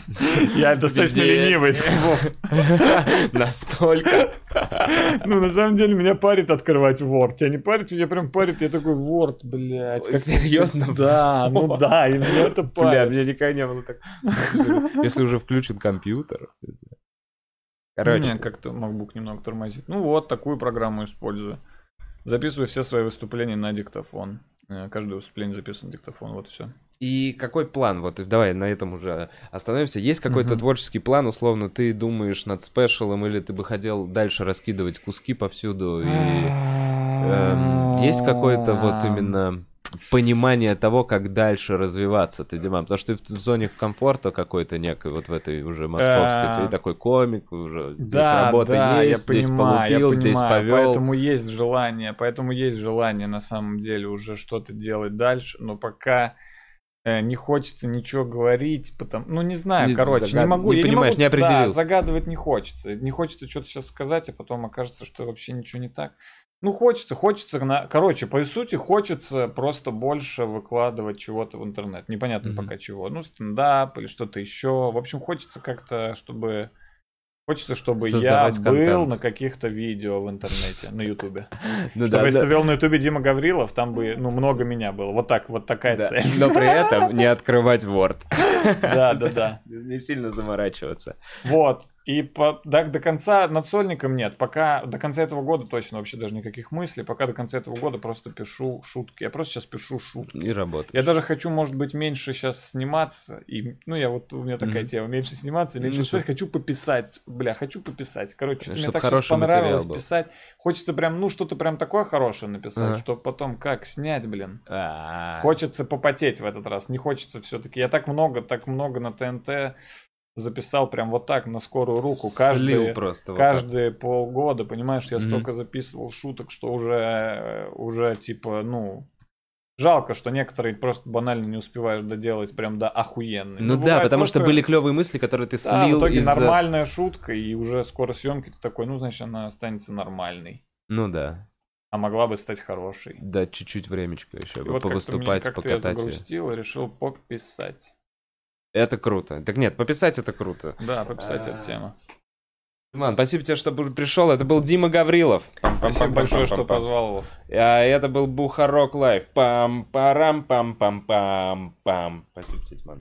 Я достаточно ленивый. Настолько. Ну, на самом деле, меня парит открывать Word. Тебя не парит, меня прям парит, я такой, Word, блядь. Серьезно? Да, ну да, и мне это парит. Бля, мне никогда не было так. Если уже включен компьютер. Короче. Меня как-то MacBook немного тормозит. Ну вот, такую программу использую. Записываю все свои выступления на диктофон. Э, каждое выступление записано диктофон, вот все. И какой план? Вот давай на этом уже остановимся. Есть какой-то Мгм. творческий план, условно, ты думаешь над спешалом, или ты бы хотел дальше раскидывать куски повсюду? И эм, есть какое-то вот именно понимание того, как дальше развиваться ты, Диман? Потому что ты в зоне комфорта какой-то некой, вот в этой уже московской, ты Э, такой комик, уже здесь Да, работа да, есть, я здесь понимаю, я полупил, здесь понимаю, повел. Поэтому есть желание, поэтому есть желание на самом деле уже что-то делать дальше, но пока э, не хочется ничего говорить, потому, ну не знаю, Не короче, загад- не могу, не я понимаешь, могу, не определился. Да, загадывать не хочется, не хочется что-то сейчас сказать, а потом окажется, что вообще ничего не так. Ну хочется, хочется, на... короче, по сути хочется просто больше выкладывать чего-то в интернет, непонятно Мгм. пока чего, ну стендап или что-то еще, в общем хочется как-то, чтобы Хочется, чтобы Создавать я был контент. на каких-то видео в интернете, на Ютубе. Ну Чтобы да, если да. вел на Ютубе Дима Гаврилов, там бы, ну, много меня было. Вот так, вот такая Да. цель. Но при этом не открывать Word. Да, да, да. Не сильно заморачиваться. Вот. И по, до, до конца над сольником нет. Пока до конца этого года точно вообще даже никаких мыслей. Пока до конца этого года просто пишу шутки. Я просто сейчас пишу шутки. И работать. Я даже хочу, может быть, меньше сейчас сниматься. И, ну, я вот, у меня такая Мгм. тема. Меньше сниматься, меньше Ну, выступать. Хочу пописать. Бля, хочу пописать. Короче, что-то мне так сейчас понравилось писать. Хочется прям, ну, что-то прям такое хорошее написать, Ага. чтобы потом как снять, блин. А. Хочется попотеть в этот раз. Не хочется все-таки. Я так много, так много на ТНТ записал прям вот так на скорую руку. Каждый, просто. вот так. каждые полгода, понимаешь, я Мгм. столько записывал шуток, что уже, уже типа, ну, жалко, что некоторые просто банально не успеваешь доделать прям до охуенной. Ну да, бывает потому что просто- были клевые мысли, которые ты Да, слил в итоге из... нормальная шутка, и уже скоро съемки ты такой, ну, значит, она останется нормальной. Ну да. А могла бы стать хорошей. Да, чуть-чуть времечко еще И бы вот повыступать, как-то я покатать. её. загрустил и решил пописать. Это круто. Так нет, пописать это круто. Да, пописать эта тема. Диман, спасибо тебе, что пришел. Это был Дима Гаврилов. Спасибо большое, что позвал его. А это был Бухарок Лайв. Пам-парам-пам-пам-пам-пам. Спасибо тебе, Диман.